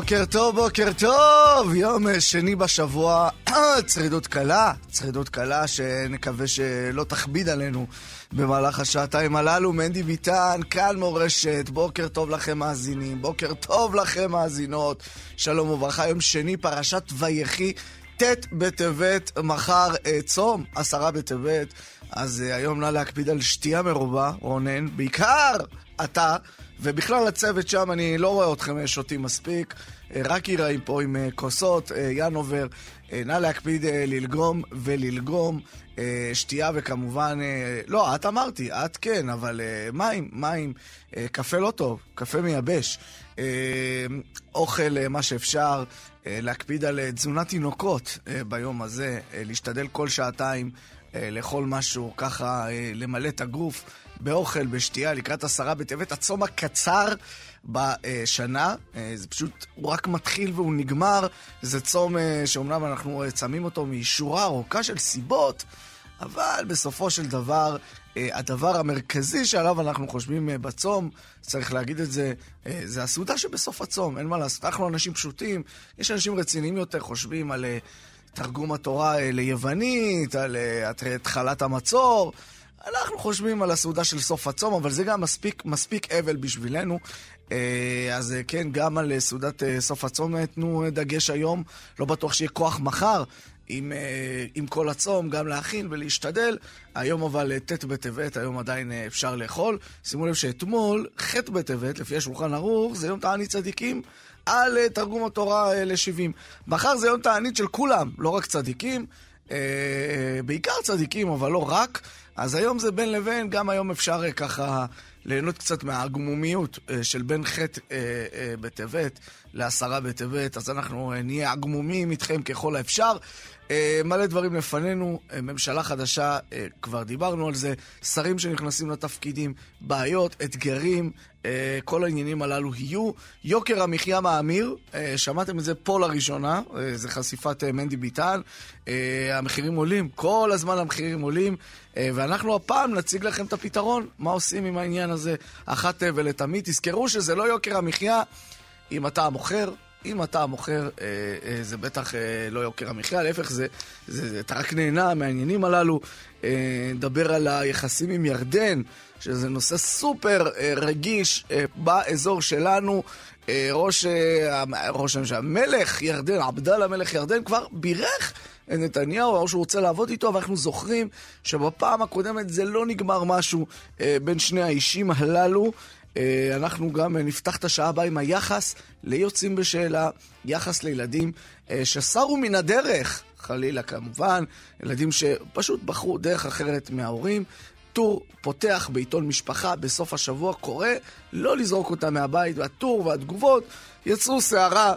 בוקר טוב, בוקר טוב! יום שני בשבוע, צרידות קלה, צרידות קלה שנקווה שלא תכביד עלינו במהלך השעתיים הללו. מנדי ביטן, כאן מורשת, בוקר טוב לכם מאזינים, בוקר טוב לכם מאזינות. שלום וברכה, יום שני, פרשת ויחי, ט' בטבת, מחר אה, צום, עשרה בטבת. אז אה, היום נא להקפיד על שתייה מרובה, רונן, בעיקר אתה. ובכלל הצוות שם, אני לא רואה אתכם שותים מספיק, אה, רק יראים פה עם אה, כוסות, אה, ינובר. נא להקפיד ללגום וללגום שתייה וכמובן, לא, את אמרתי, את כן, אבל מים, מים, קפה לא טוב, קפה מייבש, אוכל מה שאפשר, להקפיד על תזונת תינוקות ביום הזה, להשתדל כל שעתיים לאכול משהו, ככה למלא את הגוף. באוכל, בשתייה, לקראת עשרה בטבת, הצום הקצר בשנה. אה, זה פשוט, הוא רק מתחיל והוא נגמר. זה צום אה, שאומנם אנחנו אה, צמים אותו משורה ארוכה של סיבות, אבל בסופו של דבר, הדבר המרכזי שעליו אנחנו חושבים בצום, צריך להגיד את זה, זה הסעודה שבסוף הצום, אין מה לעשות. אנחנו אנשים פשוטים, יש אנשים רציניים יותר, חושבים על תרגום התורה ליוונית, על התחלת המצור. אנחנו חושבים על הסעודה של סוף הצום, אבל זה גם מספיק, מספיק אבל בשבילנו. אה, אז אה, כן, גם על אה, סעודת סוף הצום תנו דגש היום. לא בטוח שיהיה כוח מחר. עם, עם כל הצום, גם להכין ולהשתדל. היום אבל ט' בטבת, היום עדיין אפשר לאכול. שימו לב שאתמול, ח' בטבת, לפי השולחן ערוך, זה יום תענית צדיקים על תרגום התורה ל-70. מחר זה יום תענית של כולם, לא רק צדיקים. בעיקר צדיקים, אבל לא רק. אז היום זה בין לבין, גם היום אפשר אה, ככה ליהנות קצת מהעגמומיות אה, של בין ח' אה, בטבת לעשרה בטבת, אז אנחנו נהיה עגמומים איתכם ככל האפשר. מלא דברים לפנינו, ממשלה חדשה, כבר דיברנו על זה, שרים שנכנסים לתפקידים, בעיות, אתגרים, כל העניינים הללו יהיו. יוקר המחיה מאמיר, שמעתם את זה פה לראשונה, זה חשיפת מנדי ביטן. המחירים עולים, כל הזמן המחירים עולים. אה, ואנחנו הפעם נציג לכם את הפתרון, מה עושים עם העניין הזה אחת ולתמיד. תזכרו שזה לא יוקר המחיה אם אתה המוכר. אם אתה המוכר, אה, אה, זה בטח לא יוקר המחיה, להפך, זה, זה, אתה רק נהנה מהעניינים הללו. נדבר על היחסים עם ירדן, שזה נושא סופר רגיש באזור שלנו. ראש, ראש הממשלה, מלך ירדן, עבדאללה מלך ירדן, כבר בירך נתניהו, או שהוא רוצה לעבוד איתו, ואנחנו זוכרים שבפעם הקודמת זה לא נגמר משהו אה, בין שני האישים הללו. אה, אנחנו גם אה, נפתח את השעה הבאה עם היחס ליוצאים בשאלה, יחס לילדים אה, שסרו מן הדרך, חלילה כמובן, ילדים שפשוט בחרו דרך אחרת מההורים. טור פותח בעיתון משפחה בסוף השבוע, קורא לא לזרוק אותה מהבית, והטור והתגובות יצרו סערה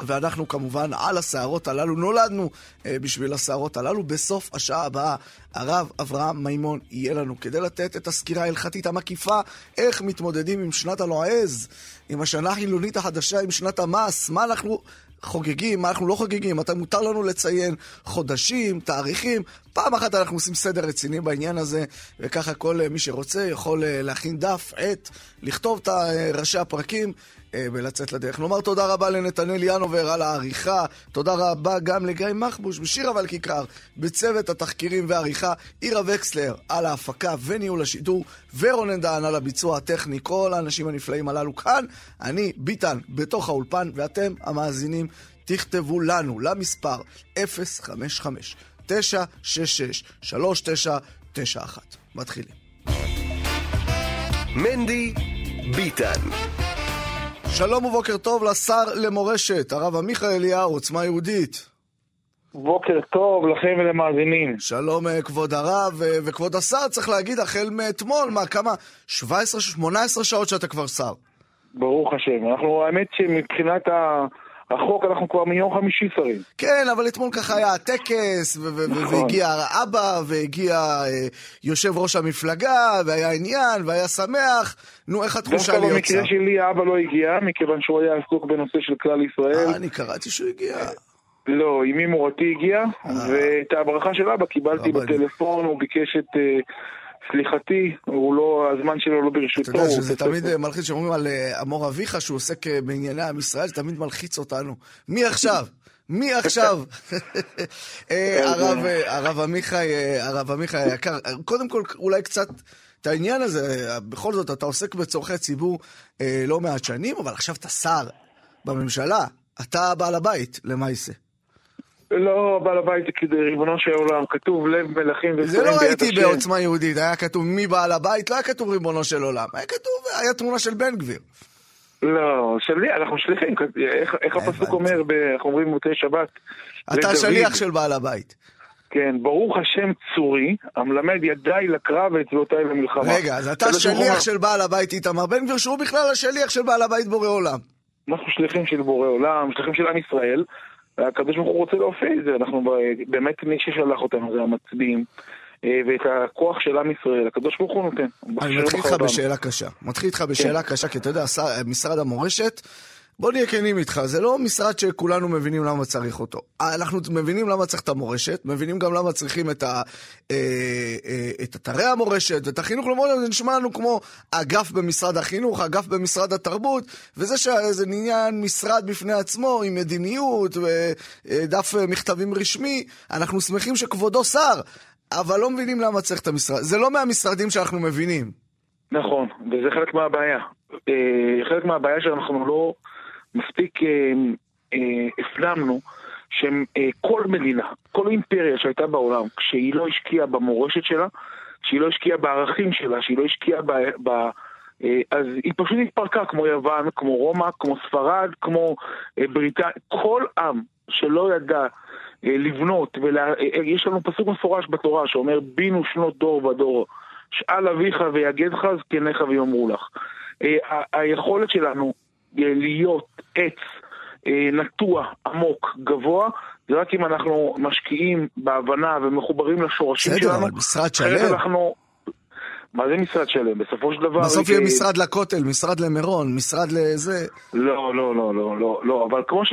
ואנחנו כמובן על הסערות הללו, נולדנו אה, בשביל הסערות הללו. בסוף השעה הבאה הרב אברהם מימון יהיה לנו כדי לתת את הסקירה ההלכתית המקיפה איך מתמודדים עם שנת הלועז, עם השנה החילונית החדשה, עם שנת המס, מה אנחנו חוגגים, מה אנחנו לא חוגגים, מתי מותר לנו לציין חודשים, תאריכים. פעם אחת אנחנו עושים סדר רציני בעניין הזה, וככה כל אה, מי שרוצה יכול אה, להכין דף, עט, לכתוב את ראשי הפרקים. אה, ולצאת לדרך. נאמר תודה רבה לנתנאל ינובר על העריכה, תודה רבה גם לגיא מחבוש בשירה ועל כיכר, בצוות התחקירים והעריכה, עירה וקסלר על ההפקה וניהול השידור, ורונן דהן על הביצוע הטכני, כל האנשים הנפלאים הללו כאן. אני, ביטן, בתוך האולפן, ואתם, המאזינים, תכתבו לנו למספר 055 966 3991 מתחילים. מנדי ביטן שלום ובוקר טוב לשר למורשת, הרב עמיחי אליהו, עוצמה יהודית. בוקר טוב לכם ולמאזינים. שלום אה, כבוד הרב אה, וכבוד השר, צריך להגיד, החל מאתמול, מה, כמה, 17-18 שעות שאתה כבר שר. ברוך השם. אנחנו, האמת שמבחינת החוק, אנחנו כבר מיום חמישי שרים. כן, אבל אתמול ככה היה הטקס, נכון. והגיע אבא, והגיע אה, יושב ראש המפלגה, והיה עניין, והיה שמח. נו, איך התחושה דווקא להיות שר? במקרה שלי האבא לא הגיע, מכיוון שהוא היה עסוק בנושא של כלל ישראל. אה, אני קראתי שהוא הגיע. לא, אמי מורתי הגיעה, ואת הברכה של אבא קיבלתי. בטלפון, הוא ביקש את אה, סליחתי, הוא לא, הזמן שלו לא ברשותו. אתה יודע שזה תמיד אה, מלחיץ, שאומרים על אה, אמור אביך שהוא עוסק אה, בענייני עם ישראל, זה תמיד מלחיץ אותנו. מי עכשיו? מי עכשיו? אה, הרב, אה, הרב עמיחי, אה, הרב עמיחי היקר, אה, קודם כל אולי קצת את העניין הזה, אה, בכל זאת אתה עוסק בצורכי ציבור אה, לא מעט שנים, אבל עכשיו אתה שר בממשלה, אתה בעל הבית, למעשה. לא, בעל הבית כדי ריבונו של עולם, כתוב לב מלכים ושרים זה לא ביד ראיתי השם. בעוצמה יהודית, היה כתוב מי בעל הבית, לא היה כתוב ריבונו של עולם, היה כתוב, היה תמונה של בן גביר. לא, שלי, אנחנו שליחים, איך, איך הפסוק. אומר, ב- אנחנו אומרים במוצאי שבת. אתה שליח של בעל הבית. כן, ברוך השם צורי, המלמד ידיי לקרב ואצבעותיי למלחמה. רגע, אז אתה שליח של בעל הבית איתמר בן גביר, שהוא בכלל השליח של בעל הבית בורא עולם. אנחנו שליחים של בורא עולם, שליחים של עם ישראל. הקדוש ברוך הוא רוצה להופיע את זה, אנחנו באמת מי ששלח אותנו זה המצביעים. אה, ואת הכוח של עם ישראל, הקדוש ברוך הוא נותן. אני מתחיל איתך. בשאלה קשה. מתחיל איתך בשאלה קשה, כי אתה יודע, שר- משרד המורשת, בוא נהיה כנים איתך, זה לא משרד שכולנו מבינים למה צריך אותו. אנחנו מבינים למה צריך את המורשת, מבינים גם למה צריכים את, ה, אה, אה, את אתרי המורשת ואת החינוך למורשת, זה נשמע לנו כמו אגף במשרד החינוך, אגף במשרד התרבות, וזה שזה עניין משרד בפני עצמו, עם מדיניות ודף אה, מכתבים רשמי, אנחנו שמחים שכבודו שר. אבל לא מבינים למה צריך את המשרד. זה לא מהמשרדים שאנחנו מבינים. נכון, וזה חלק מהבעיה. אה, חלק מהבעיה שאנחנו לא מספיק אה, אה, הפנמנו שכל מדינה, כל אימפריה שהייתה בעולם, כשהיא לא השקיעה במורשת שלה, כשהיא לא השקיעה בערכים שלה, שהיא לא השקיעה ב... ב אה, אז היא פשוט התפרקה, כמו יוון, כמו רומא, כמו ספרד, כמו אה, בריטניה, כל עם שלא ידע אה, לבנות, ויש לנו פסוק מפורש בתורה שאומר בינו שנות דור ודור, שאל אביך ויגדך זקניך ויאמרו לך. אה, היכולת שלנו אה, להיות עץ אה, נטוע, עמוק, גבוה, זה רק אם אנחנו משקיעים בהבנה ומחוברים לשורשים בסדר, שלנו. אבל משרד אחרת שלם. אנחנו... מה זה משרד שלם? בסופו של דבר... בסוף יהיה משרד לכותל, משרד למירון, משרד לזה. לא, לא, לא, לא, לא, לא, אבל כמו ש...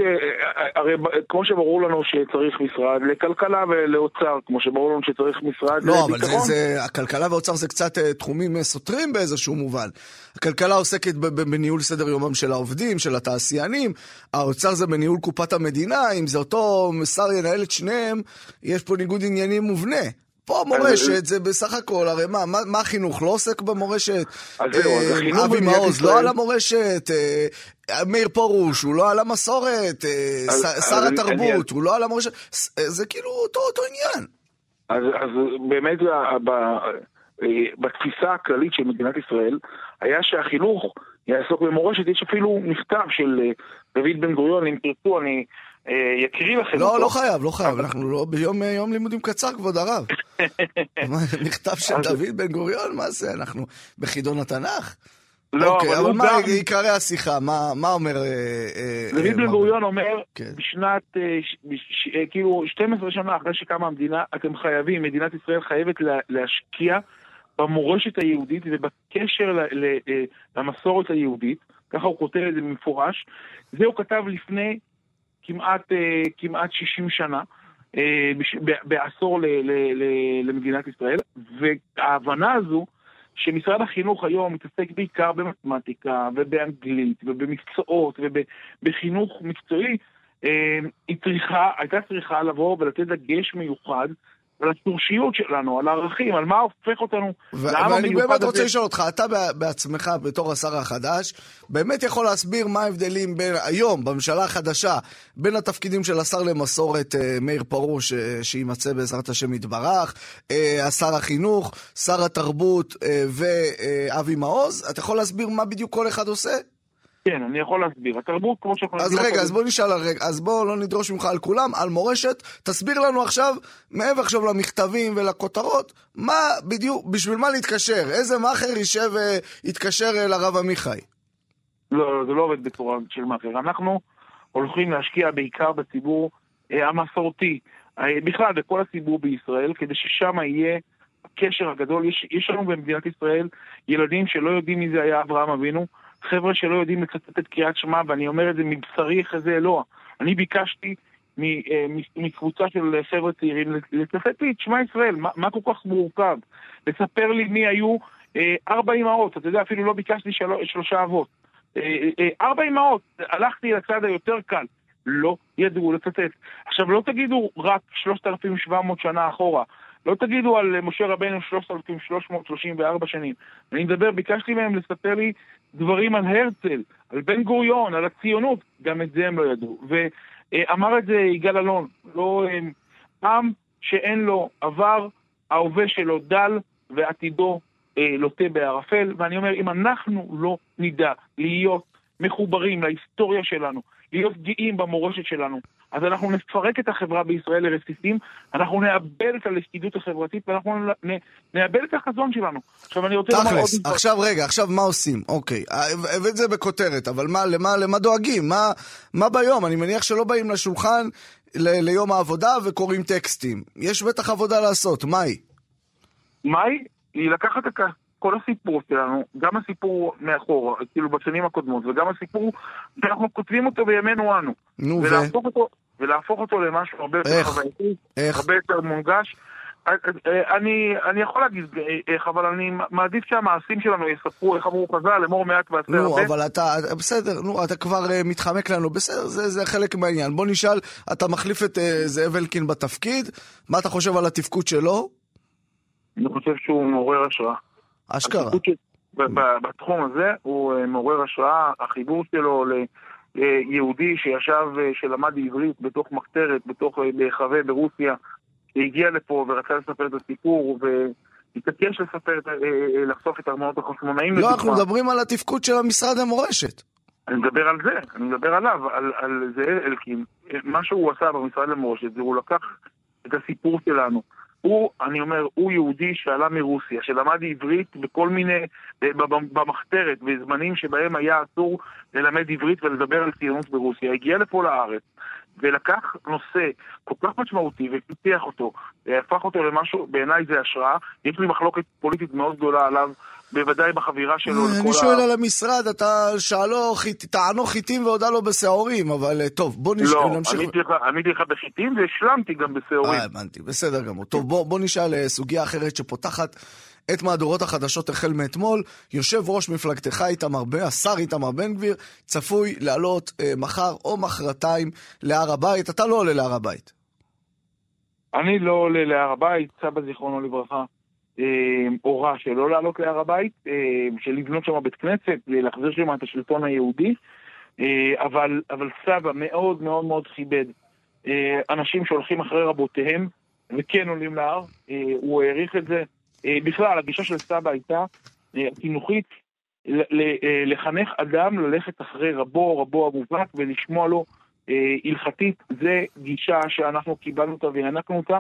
הרי כמו שברור לנו שצריך משרד לכלכלה ולאוצר, כמו שברור לנו שצריך משרד לא, אבל זה, לביטחון. זה, הכלכלה והאוצר זה קצת אה, תחומים אה, סותרים באיזשהו מובן. הכלכלה עוסקת בניהול סדר יומם של העובדים, של התעשיינים, האוצר זה בניהול קופת המדינה, אם זה אותו שר ינהל את שניהם, יש פה ניגוד עניינים מובנה. פה מורשת זה בסך הכל, הרי מה, מה, מה החינוך? לא עוסק במורשת? אז זהו, אז אה, החינוך אבי מעוז לא על המורשת, אה, מאיר פרוש הוא לא על המסורת, אה, שר התרבות הוא לא על המורשת, אה, זה כאילו אותו עניין. אז, באמת בתפיסה הכללית של מדינת ישראל, היה שהחינוך יעסוק במורשת. יש אפילו מכתב של אה, דוד בן גוריון, אם תרצו, אני אה, יקריא לכם אותו. לא, לא חייב, לא חייב, אנחנו לא ביום יום לימודים קצר, כבוד הרב. מכתב של דוד בן גוריון, מה זה, אנחנו בחידון התנ"ך? לא, אוקיי, אבל אבל מה גם- עיקרי השיחה? מה מה אומר... אה, אה, דוד אה, בן גוריון אומר, כן. בשנת, אה, ש- ש- אה, כאילו, 12 שנה אחרי שקמה המדינה, אתם חייבים, מדינת ישראל חייבת לה- להשקיע במורשת היהודית ובקשר ל- ל- אה, למסורת היהודית, ככה הוא כותב את זה במפורש. זה הוא כתב לפני כמעט, אה, כמעט 60 שנה. אה, בעשור למדינת ישראל, וההבנה הזו שמשרד החינוך היום מתעסק בעיקר במתמטיקה ובאנגלית ובמקצועות ובחינוך מקצועי, אה, היא צריכה, הייתה צריכה לבוא ולתת דגש מיוחד על השורשיות שלנו, על הערכים, על מה הופך אותנו ו- לעם ואני המיוחד באמת רוצה הזה. לשאול אותך, אתה בע- בעצמך, בתור השר החדש, באמת יכול להסביר מה ההבדלים בין, היום, בממשלה החדשה, בין התפקידים של השר למסורת אה, מאיר פרוש, אה, שיימצא בעזרת השם יתברך, אה, השר החינוך, שר התרבות ואבי מעוז? אתה יכול להסביר מה בדיוק כל אחד עושה? כן, אני יכול להסביר. התרבות, כמו שאנחנו... אז רגע, אז בוא נשאל על רגע, אז בוא לא נדרוש ממך על כולם, על מורשת, תסביר לנו עכשיו, מעבר עכשיו למכתבים ולכותרות, מה בדיוק, בשביל מה להתקשר? איזה מאכר יישב ויתקשר לרב עמיחי? לא, לא, זה לא עובד בצורה של מאכר. אנחנו הולכים להשקיע בעיקר בציבור המסורתי, בכלל בכל הציבור בישראל, כדי ששם יהיה הקשר הגדול. יש, יש לנו במדינת ישראל ילדים שלא יודעים מי זה היה אברהם אבינו, חבר'ה שלא יודעים לצטט את קריאת שמע, ואני אומר את זה מבשרי חזה אלוה. אני ביקשתי אה, מקבוצה של חבר'ה צעירים לצטט לי את שמע ישראל, מה, מה כל כך מורכב? לספר לי מי היו אה, ארבע אמהות, אתה יודע, אפילו לא ביקשתי של, שלושה אבות. אה, ארבע אמהות, הלכתי לצד היותר קל. לא ידעו לצטט. עכשיו, לא תגידו רק 3,700 שנה אחורה. לא תגידו על משה רבנו 3,334 שנים. אני מדבר, ביקשתי מהם לספר לי דברים על הרצל, על בן גוריון, על הציונות. גם את זה הם לא ידעו. ואמר את זה יגאל אלון, לא... עם שאין לו עבר, ההווה שלו דל ועתידו אה, לוטה בערפל. ואני אומר, אם אנחנו לא נדע להיות מחוברים להיסטוריה שלנו, להיות גאים במורשת שלנו. אז אנחנו נפרק את החברה בישראל לרסיסים, אנחנו נאבד את הלכידות החברתית ואנחנו נאבד את החזון שלנו. עכשיו אני רוצה לומר עוד... תכלס, עכשיו רגע, עכשיו מה עושים? אוקיי, הבאת זה בכותרת, אבל מה, למה, למה דואגים? מה, מה ביום? אני מניח שלא באים לשולחן ל- ליום העבודה וקוראים טקסטים. יש בטח עבודה לעשות, מהי? מהי? היא לקחת כל הסיפור שלנו, גם הסיפור מאחורה, כאילו בשנים הקודמות, וגם הסיפור שאנחנו כותבים אותו בימינו אנו. נו, ולהפוך ו... אותו, ולהפוך אותו למשהו הרבה יותר חווייתי, הרבה יותר מונגש. אה, אה, אני, אני יכול להגיד איך, אבל אני מעדיף שהמעשים שלנו יספרו, איך אמרו חז"ל, לאמור מעט ועשה הרבה. נו, אבל אתה, בסדר, נו, אתה כבר uh, מתחמק לנו, בסדר, זה, זה חלק מהעניין. בוא נשאל, אתה מחליף את uh, זאב אלקין בתפקיד, מה אתה חושב על התפקוד שלו? אני חושב שהוא מעורר השראה. אשכרה. בתחום הזה הוא אה, מעורר השראה, החיבור שלו ליהודי שישב, אה, שלמד עברית בתוך מחתרת, בתוך, אה, בהיחווה ברוסיה, שהגיע לפה ורצה לספר את הסיפור, והתעקש לספר, לחשוף את ארמונות החשמונאים. לא, אנחנו מדברים על התפקוד של המשרד למורשת. אני מדבר על זה, אני מדבר עליו, על, על זה אלקין. מה שהוא עשה במשרד למורשת זה הוא לקח את הסיפור שלנו. הוא, אני אומר, הוא יהודי שעלה מרוסיה, שלמד עברית בכל מיני, במחתרת, בזמנים שבהם היה אסור ללמד עברית ולדבר על ציונות ברוסיה. הגיע לפה לארץ, ולקח נושא כל כך משמעותי ופיתח אותו, הפך אותו למשהו, בעיניי זה השראה. יש לי מחלוקת פוליטית מאוד גדולה עליו. בוודאי בחבירה שלו לכל ה... אני שואל על המשרד, אתה שאלו, טענו חיטים והודה לו בשעורים, אבל אה, טוב, בוא נמשיך. לא, עניתי לך בחיטים והשלמתי גם בשעורים. אה, הבנתי, בסדר גמור. טוב, בוא נשאל אה, סוגיה אחרת שפותחת את מהדורות החדשות החל מאתמול. יושב ראש מפלגתך איתמר בן, השר איתמר בן גביר, צפוי לעלות אה, מחר או מחרתיים להר הבית. אתה לא עולה להר הבית. אני לא עולה להר הבית, סבא זיכרונו לברכה. אה, הורה שלא לעלות להר הבית, אה, של לבנות שם בית כנסת, להחזיר שם את השלטון היהודי, אה, אבל, אבל סבא מאוד מאוד מאוד כיבד אנשים שהולכים אחרי רבותיהם וכן עולים להר, הוא העריך את זה. בכלל, הגישה של סבא הייתה חינוכית לחנך אדם ללכת אחרי רבו, רבו המובהק, ולשמוע לו הלכתית. זה גישה שאנחנו קיבלנו אותה וינקנו אותה.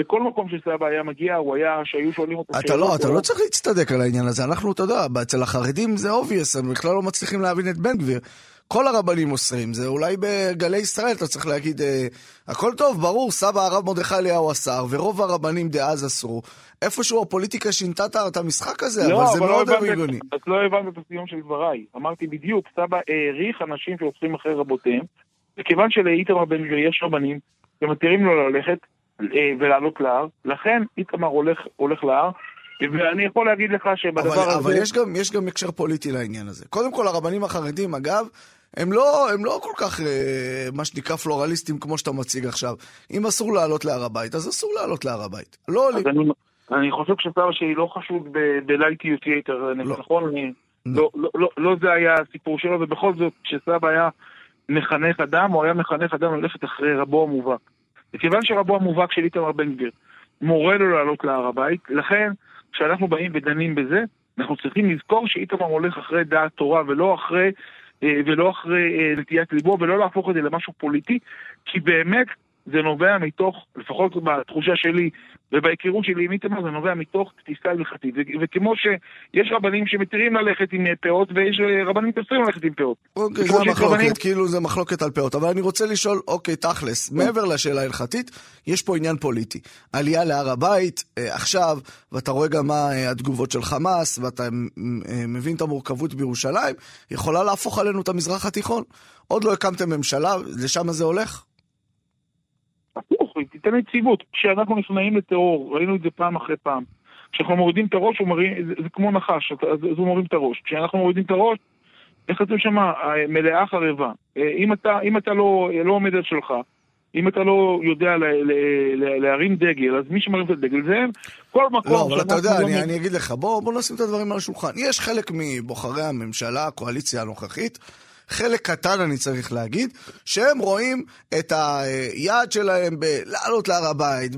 בכל מקום שסבא היה מגיע, הוא היה, שהיו שואלים אותו אתה לא, אתה לא צריך להצטדק על העניין הזה. אנחנו, אתה יודע, אצל החרדים זה obvious, הם בכלל לא מצליחים להבין את בן גביר. כל הרבנים אוסרים, זה אולי בגלי ישראל אתה צריך להגיד, אה, הכל טוב, ברור, סבא הרב מרדכי אליהו אסר, ורוב הרבנים דאז אסרו. איפשהו הפוליטיקה שינתה את המשחק הזה, לא, אבל זה אבל מאוד לא הגיוני. את לא הבנת את הסיום של דבריי. אמרתי בדיוק, סבא העריך אנשים שהולכים אחרי רבותיהם, וכיוון שלאיתמר בן גביר יש רבנים שמתירים לו ללכת, ולעלות להר, לכן איתמר הולך, הולך להר. ואני יכול להגיד לך שבדבר אבל, הזה... אבל יש גם, יש גם הקשר פוליטי לעניין הזה. קודם כל, הרבנים החרדים, אגב, הם לא, הם לא כל כך, אה, מה שנקרא, פלורליסטים כמו שאתה מציג עכשיו. אם אסור לעלות להר הבית, אז אסור לעלות להר הבית. לא עולים. אני, אני חושב שסבא שלי לא חשוד בלייטיות יתר, לא. נכון? אני, לא. לא, לא, לא, לא זה היה הסיפור שלו, ובכל זאת, כשסבא היה מחנך אדם, הוא היה מחנך אדם ללכת אחרי רבו המובהק. וכיוון שרבו המובהק של איתמר בן גביר מורה לו לעלות להר הבית, לכן כשאנחנו באים ודנים בזה, אנחנו צריכים לזכור שאיתמר הולך אחרי דעת תורה ולא אחרי, אה, ולא אחרי אה, נטיית ליבו, ולא להפוך את זה למשהו פוליטי, כי באמת זה נובע מתוך, לפחות בתחושה שלי ובהיכרות שלי עם איתמר, זה נובע מתוך תפיסה הלכתית. וכמו שיש רבנים שמתירים ללכת עם פאות, ויש רבנים שאוסרים ללכת עם פאות. אוקיי, זה מחלוקת, רבנים- כאילו זה מחלוקת על פאות. אבל אני רוצה לשאול, אוקיי, תכלס, מעבר לשאלה ההלכתית, יש פה עניין פוליטי. עלייה להר הבית, אה, עכשיו, ואתה רואה גם מה אה, התגובות של חמאס, ואתה אה, מבין את המורכבות בירושלים, יכולה להפוך עלינו את המזרח התיכון. עוד לא הקמתם ממשלה, לשם זה הולך? תיתן יציבות. כשאנחנו נכנעים לטרור, ראינו את זה פעם אחרי פעם. כשאנחנו מורידים את הראש, מרים, זה, זה כמו נחש, אז אז הוא מוריד את הראש. כשאנחנו מורידים את הראש, איך כתוב שם, מלאה חרבה. אה, אם אתה, אם אתה לא, לא עומד על שלך, אם אתה לא יודע ל, ל, ל, להרים דגל, אז מי שמרים את הדגל זה הם. כל מקום לא, אבל אתה יודע, שאנחנו אני, לא- אני אגיד לך, בוא, בוא נשים את הדברים על השולחן. יש חלק מבוחרי הממשלה, הקואליציה הנוכחית, חלק קטן, אני צריך להגיד, שהם רואים את היעד שלהם בלעלות להר הבית,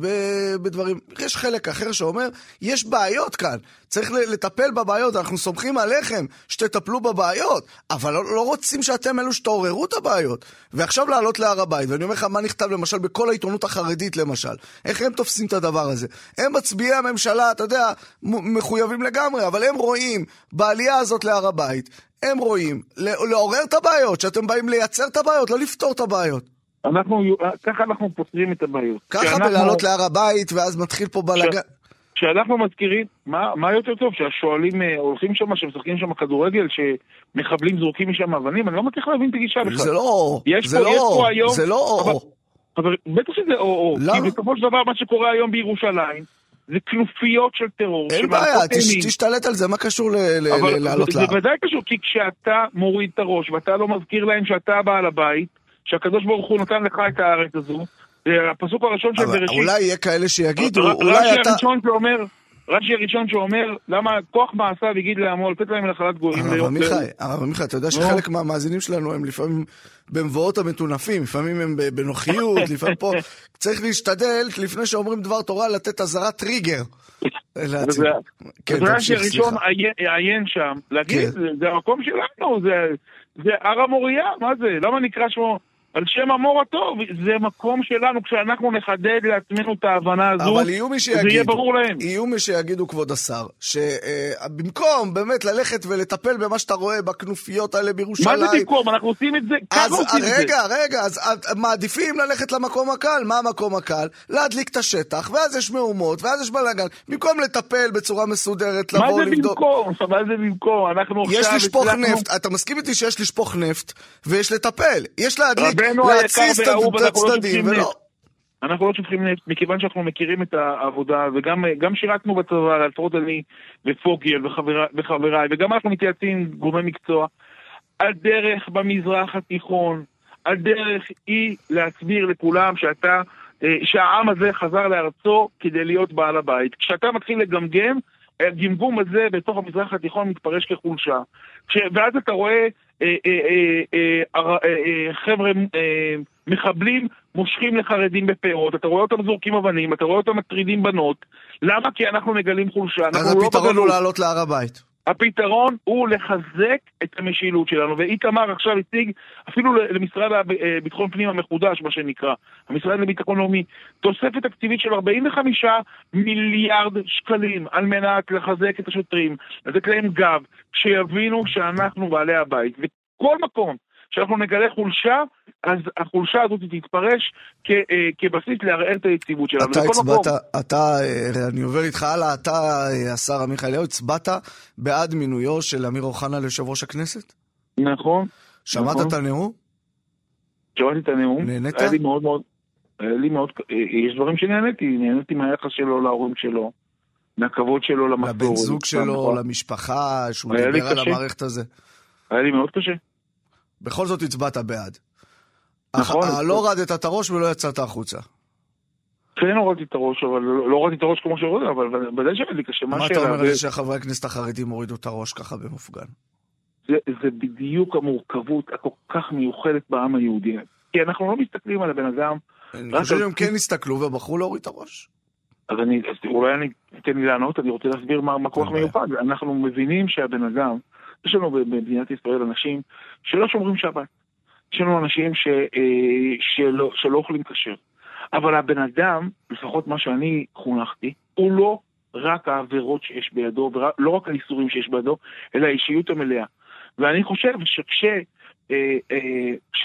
בדברים... יש חלק אחר שאומר, יש בעיות כאן, צריך לטפל בבעיות, אנחנו סומכים עליכם שתטפלו בבעיות, אבל לא, לא רוצים שאתם אלו שתעוררו את הבעיות. ועכשיו לעלות להר הבית, ואני אומר לך מה נכתב למשל בכל העיתונות החרדית למשל, איך הם תופסים את הדבר הזה. הם מצביעי הממשלה, אתה יודע, מחויבים לגמרי, אבל הם רואים בעלייה הזאת להר הבית, הם רואים לעורר את הבעיות, שאתם באים לייצר את הבעיות, לא לפתור את הבעיות. אנחנו, ככה אנחנו פותרים את הבעיות. ככה בלעלות להר הבית, ואז מתחיל פה בלאגן. כשאנחנו מזכירים, מה, מה יותר טוב? שהשועלים אה, הולכים שם, שמשחקים שם כדורגל, שמחבלים זורקים משם אבנים? אני לא מצליח להבין את הגישה בכלל. זה לא, יש זה פה- לא, יש פה היום- זה לא אבל- או-או. אבל בטח שזה או-או. למה? כי בסופו של דבר מה שקורה היום בירושלים, זה כנופיות של טרור. אין בעיה, תש-. תשתלט על זה, מה קשור לעלות להר? זה ודאי קשור, כי כשאתה מוריד את הראש ואתה לא מזכיר להם שאתה בעל הבית, שהקדוש ברוך הוא נתן לך את הארץ הזו, הפסוק הראשון של בראשית. אולי יהיה כאלה שיגידו, אולי רש"י אתה... הראשון שאומר, רש"י הראשון שאומר, למה כוח מעשיו הגיד לעמו, לתת להם נחלת גויים. הרב ליום- עמיחי, הרב עמיחי, אתה יודע. שחלק מהמאזינים שלנו הם לפעמים במבואות המטונפים, לפעמים הם בנוחיות, לפעמים פה... צריך להשתדל, לפני שאומרים דבר תורה, לתת אזהרת טריגר. להציג. כן, אז רש"י הראשון. עיין- שם, להגיד, כן. זה- המקום שלנו, זה הר המוריה, מה זה? למה נקרא שמו? על שם המור הטוב, זה מקום שלנו, כשאנחנו נחדד לעצמנו את ההבנה הזו, אבל יהיו מי זה יהיה שיגידו, ברור להם. יהיו מי שיגידו, כבוד השר, שבמקום באמת ללכת ולטפל במה שאתה רואה בכנופיות האלה מה בירושלים, זה במקום? אנחנו עושים את זה, אז עושים את זה. רגע, רגע, אז מעדיפים ללכת למקום הקל. מה המקום הקל? להדליק את השטח, ואז יש מהומות, ואז יש בלאגן. במקום לטפל בצורה מסודרת, מה לבוא זה לבדוק... במקום? מה זה במקום? אנחנו יש עכשיו לשפוך הצלחנו- נפט, אתה מסכים איתי שיש לשפוך נפט, ויש לטפל. יש להדליק, רבנו היקר והאהוב, אנחנו לא שופכים. נפט. אנחנו לא שופכים נפט, מכיוון שאנחנו מכירים את העבודה, וגם גם שירתנו בצבא, לפחות אני ופוגל וחבריי, וגם אנחנו מתייעצים עם גורמי מקצוע. הדרך במזרח התיכון, הדרך היא להסביר לכולם שאתה, אה, שהעם הזה חזר לארצו כדי להיות בעל הבית. כשאתה מתחיל לגמגם, הגמגום הזה בתוך המזרח התיכון מתפרש כחולשה. כש... ואז אתה רואה אה, אה, אה, חבר'ה מחבלים מושכים לחרדים בפאות, אתה רואה אותם זורקים אבנים, אתה רואה אותם מטרידים בנות. למה? כי אנחנו מגלים חולשה. אז אנחנו לא הפתרון הוא בגלות. לעלות להר הבית. הפתרון הוא לחזק את המשילות שלנו, ואיתמר עכשיו הציג אפילו למשרד לביטחון פנים המחודש, מה שנקרא, המשרד לביטחון לאומי, תוספת תקציבית של 45 מיליארד שקלים על מנת לחזק את השוטרים, לתת להם גב, שיבינו שאנחנו בעלי הבית. וכל מקום שאנחנו נגלה חולשה, אז החולשה הזאת תתפרש כ, אה, כבסיס לערער את היציבות שלנו. אתה הצבעת. אתה, אה, אני עובר איתך הלאה, אתה, אה, השר עמיחי אליהו, הצבעת בעד מינויו של אמיר אוחנה ליושב ראש הכנסת? נכון. שמעת נכון. את הנאום? שמעתי את הנאום. נהנית? היה לי מאוד מאוד... היה לי מאוד... יש דברים שנהניתי, נהניתי מהיחס שלו להורים שלו, מהכבוד שלו למסורת. לבן זוג שלו, נכון. למשפחה, שהוא דיבר על קשה. המערכת הזה. היה לי מאוד קשה. בכל זאת הצבעת בעד. נכון. אך- לא הורדת את הראש ולא יצאת החוצה. כן הורדתי את הראש, אבל לא לא הורדתי את הראש כמו שהורדתי, אבל ודאי שהיה לי קשה. מה אתה? אומר על זה שחברי הכנסת החרדים הורידו את הראש ככה במופגן? זה, זה בדיוק המורכבות הכל כך מיוחדת בעם היהודי. כי אנחנו לא מסתכלים על הבן אדם, אני חושב שהם כן הסתכלו ובחרו להוריד את הראש. אז אני, אז אולי אני, תן לי לענות, אני רוצה להסביר מה, מה כוח. מיוחד. אנחנו מבינים שהבן אדם, יש לנו במדינת ישראל אנשים שלא שומרים שבת. יש לנו אנשים ש, אה, שלא, שלא אוכלים כשר. אבל הבן אדם, לפחות מה שאני חונכתי, הוא לא רק העבירות שיש בידו, ולא רק האיסורים שיש בידו, אלא האישיות המלאה. ואני חושב שכשהוא אה,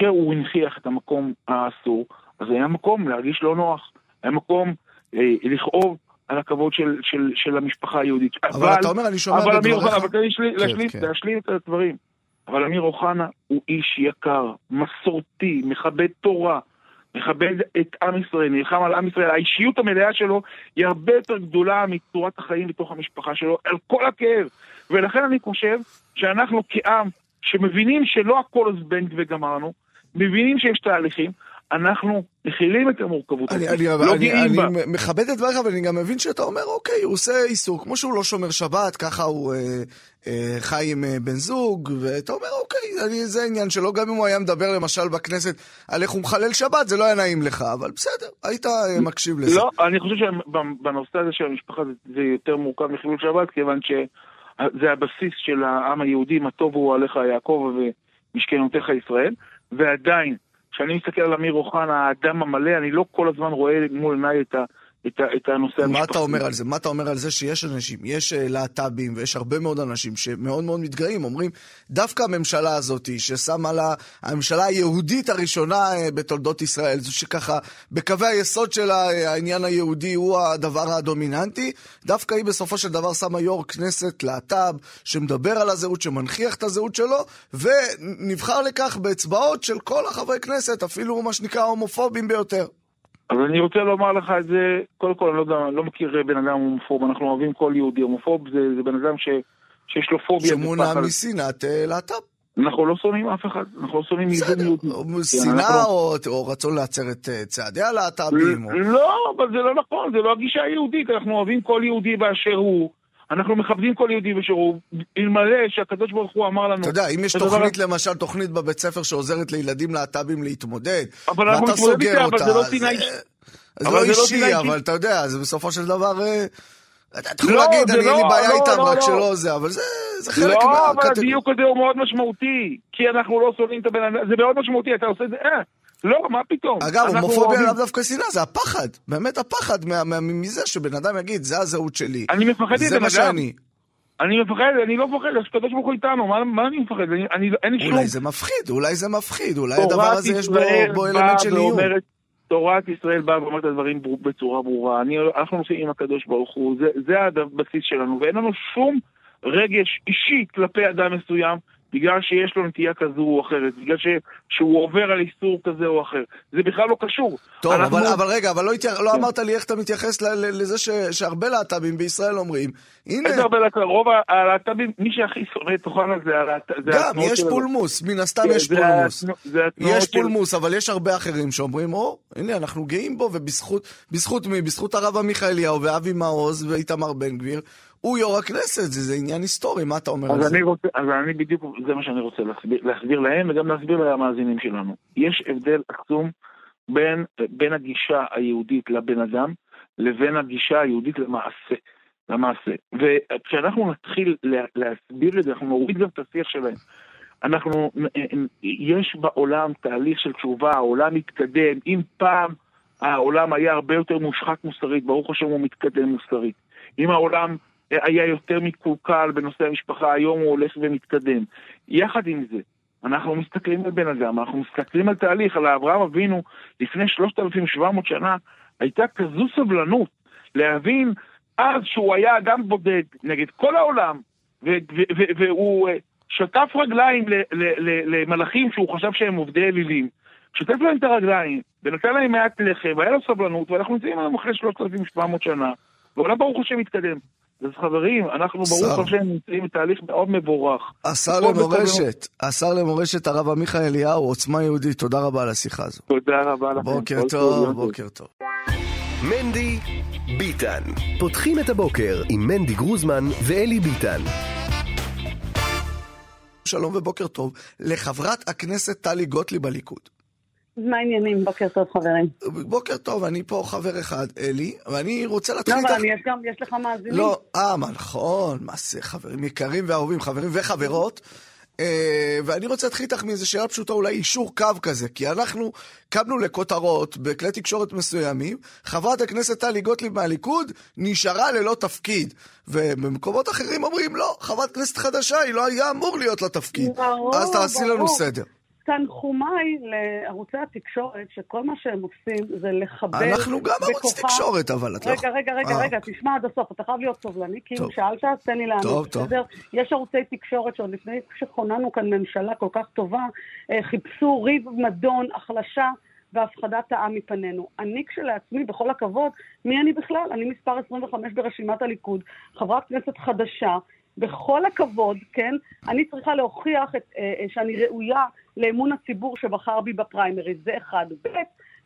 אה, הנכיח את המקום האסור, אז היה מקום להרגיש לא נוח, היה מקום אה, לכאוב על הכבוד של, של, של המשפחה היהודית. אבל, אבל אתה אומר, אני שומע בדבריך... אבל תן לי להשלים, כן, כן. להשלים את הדברים. אבל אמיר אוחנה הוא איש יקר, מסורתי, מכבד תורה, מכבד את עם ישראל, נלחם על עם ישראל. האישיות המלאה שלו היא הרבה יותר גדולה מצורת החיים בתוך המשפחה שלו, על כל הכאב. ולכן אני חושב שאנחנו כעם שמבינים שלא הכל זבנג וגמרנו, מבינים שיש תהליכים, אנחנו מכילים את המורכבות הזאת, לא גאים בה. אני מכבד את דבריך, אבל אני גם מבין שאתה אומר, אוקיי, הוא עושה איסור, כמו שהוא לא שומר שבת, ככה הוא אה, אה, חי עם אה, בן זוג, ואתה אומר, אוקיי, אני, זה העניין שלו, גם אם הוא היה מדבר למשל בכנסת על איך הוא מחלל שבת, זה לא היה נעים לך, אבל בסדר, היית אה, מקשיב לזה. לא, אני חושב שבנושא הזה של המשפחה זה, זה יותר מורכב מחילול שבת, כיוון שזה הבסיס של העם היהודי, מה טוב הוא עליך יעקב ומשכנותיך ישראל, ועדיין, כשאני מסתכל על אמיר אוחנה, האדם המלא, אני לא כל הזמן רואה מול עיניי את, ה, את, את הנושא המשפחתי. מה אתה אומר על זה? מה אתה אומר על זה שיש אנשים, יש אה, להט"בים ויש הרבה מאוד אנשים שמאוד מאוד מתגאים, אומרים, דווקא הממשלה הזאת, ששמה לה, הממשלה היהודית הראשונה אה, בתולדות ישראל, זו שככה, בקווי היסוד שלה, אה, העניין היהודי הוא הדבר הדומיננטי, דווקא היא בסופו של דבר שמה יו"ר כנסת להט"ב, שמדבר על הזהות, שמנכיח את הזהות שלו, ונבחר לכך באצבעות של כל החברי כנסת, אפילו מה שנקרא הומופובים ביותר. אז אני רוצה לומר לך את זה, קודם כל אני לא, יודע, לא מכיר בן אדם הומופוב, אנחנו אוהבים כל יהודי הומופוב, זה, זה בן אדם ש, שיש לו פוביה. שמונע משנאת אה, להט"ב. אנחנו לא שונאים אף אחד, אנחנו לא שונאים יהודים יהודים. שנאה או, או רצון לעצר את אה, צעדי הלהט"בים. לא, אבל זה לא נכון, זה לא הגישה היהודית, אנחנו אוהבים כל יהודי באשר הוא. אנחנו מכבדים כל יהודי ושרוב, אלמלא שהקדוש ברוך הוא אמר לנו... אתה יודע, אם יש תוכנית. למשל, תוכנית בבית ספר שעוזרת לילדים להט"בים להתמודד, אבל ואתה סוגר אותה, אבל זה לא. זה לא אישי, אבל אתה יודע, זה בסופו של דבר... אה, אתה יכול לא, להגיד, אני אין לי לא, בעיה לא, איתם, רק שלא זה, אבל זה חלק מה... לא, אבל הדיוק הזה הוא מאוד משמעותי, כי אנחנו לא שונאים את הבן אדם, זה מאוד משמעותי, אתה עושה את זה, אה. לא, מה פתאום? אגב, הומופוביה לאו דווקא שנאה, זה הפחד. באמת הפחד מזה שבן אדם יגיד, זה הזהות שלי. אני מפחד מבן אדם. זה מה שאני. אני מפחד, אני לא מפחד, הקדוש ברוך הוא איתנו, מה, מה אני מפחד? אני, אני, אין לי שום... אולי זה מפחיד, אולי זה מפחיד, אולי הדבר הזה יש בו, בו אלמנט של איום. תורת ישראל באה ואומרת את הדברים בצורה ברורה. אני, אנחנו נוסעים עם הקדוש ברוך הוא, זה, זה הבסיס שלנו, ואין לנו שום רגש אישי כלפי אדם מסוים. בגלל שיש לו נטייה כזו או אחרת, בגלל ש, שהוא עובר על איסור כזה או אחר. זה בכלל לא קשור. טוב, אנחנו... אבל, אבל רגע, אבל לא, התייח... לא כן. אמרת לי איך אתה מתייחס ל... לזה ש... שהרבה להט"בים בישראל אומרים, הנה... איזה הרבה להט"בים? רוב הלהט"בים, מי שהכי שונא את אוחנה זה הלהט"בים. גם, יש פולמוס, מן הסתם כן, יש פולמוס. יש של... פולמוס, אבל יש הרבה אחרים שאומרים, או, הנה, אנחנו גאים בו, ובזכות מי? בזכות הרב עמיחי אליהו ואבי מעוז ואיתמר בן גביר. הוא יו"ר הכנסת, זה, זה עניין היסטורי, מה אתה אומר על זה? רוצה, אז אני בדיוק, זה מה שאני רוצה להסביר, להסביר להם וגם להסביר למאזינים שלנו. יש הבדל עצום בין, בין הגישה היהודית לבן אדם לבין הגישה היהודית למעשה. למעשה. וכשאנחנו נתחיל להסביר את זה, אנחנו נוריד גם את השיח שלהם. אנחנו, יש בעולם תהליך של תשובה, העולם מתקדם. אם פעם העולם היה הרבה יותר מושחת מוסרית, ברוך השם הוא מתקדם מוסרית. אם העולם היה יותר מקולקל בנושא המשפחה, היום הוא הולך ומתקדם. יחד עם זה, אנחנו מסתכלים על בן אדם, אנחנו מסתכלים על תהליך, על אברהם אבינו לפני 3,700 שנה, הייתה כזו סבלנות להבין אז שהוא היה אדם בודד נגד כל העולם, והוא אה, שטף רגליים למלאכים שהוא חשב שהם עובדי אלילים. שטף להם את הרגליים, ונתן להם מעט לחם, והיה לו סבלנות, ואנחנו נמצאים היום אחרי 3,700 שנה, ועולם ברוך השם מתקדם. אז חברים, אנחנו ברוך השם נמצאים בתהליך מאוד מבורך. השר למורשת, השר למורשת הרב עמיחי אליהו, עוצמה יהודית, תודה רבה על השיחה הזו. תודה רבה לכם. בוקר טוב, בוקר טוב. מנדי ביטן. פותחים את הבוקר עם מנדי גרוזמן ואלי ביטן. שלום ובוקר טוב לחברת הכנסת טלי גוטליב בליכוד. מה העניינים? בוקר טוב, חברים. בוקר טוב, אני פה חבר אחד, אלי, ואני רוצה להתחיל איתך... לא, אבל יש גם, יש לך מאזינים. לא, אה, מה, נכון, מה זה, חברים יקרים ואהובים, חברים וחברות. אה, ואני רוצה להתחיל איתך מאיזו שאלה פשוטה, אולי אישור קו כזה, כי אנחנו קמנו לכותרות בכלי תקשורת מסוימים, חברת הכנסת טלי גוטליב מהליכוד נשארה ללא תפקיד. ובמקומות אחרים אומרים, לא, חברת כנסת חדשה, היא לא היה אמור להיות לה תפקיד. ברור, אז תעשי לנו ברור. סדר. תנחומיי לערוצי התקשורת, שכל מה שהם עושים זה לחבל אנחנו גם ערוץ תקשורת, אבל את לא... רגע, רגע, רגע, אה, רגע, תשמע עד הסוף, אתה חייב להיות סובלני, כי אם. שאלת, תן לי לענות, טוב, טוב. בסדר? יש ערוצי תקשורת שעוד לפני שכוננו כאן ממשלה כל כך טובה, אה, חיפשו ריב, מדון, החלשה והפחדת העם מפנינו. אני כשלעצמי, בכל הכבוד, מי אני בכלל? אני מספר 25 ברשימת הליכוד, חברת כנסת חדשה. בכל הכבוד, כן, אני צריכה להוכיח את, אה, אה, שאני ראויה לאמון הציבור שבחר בי בפריימריז, זה אחד. ב',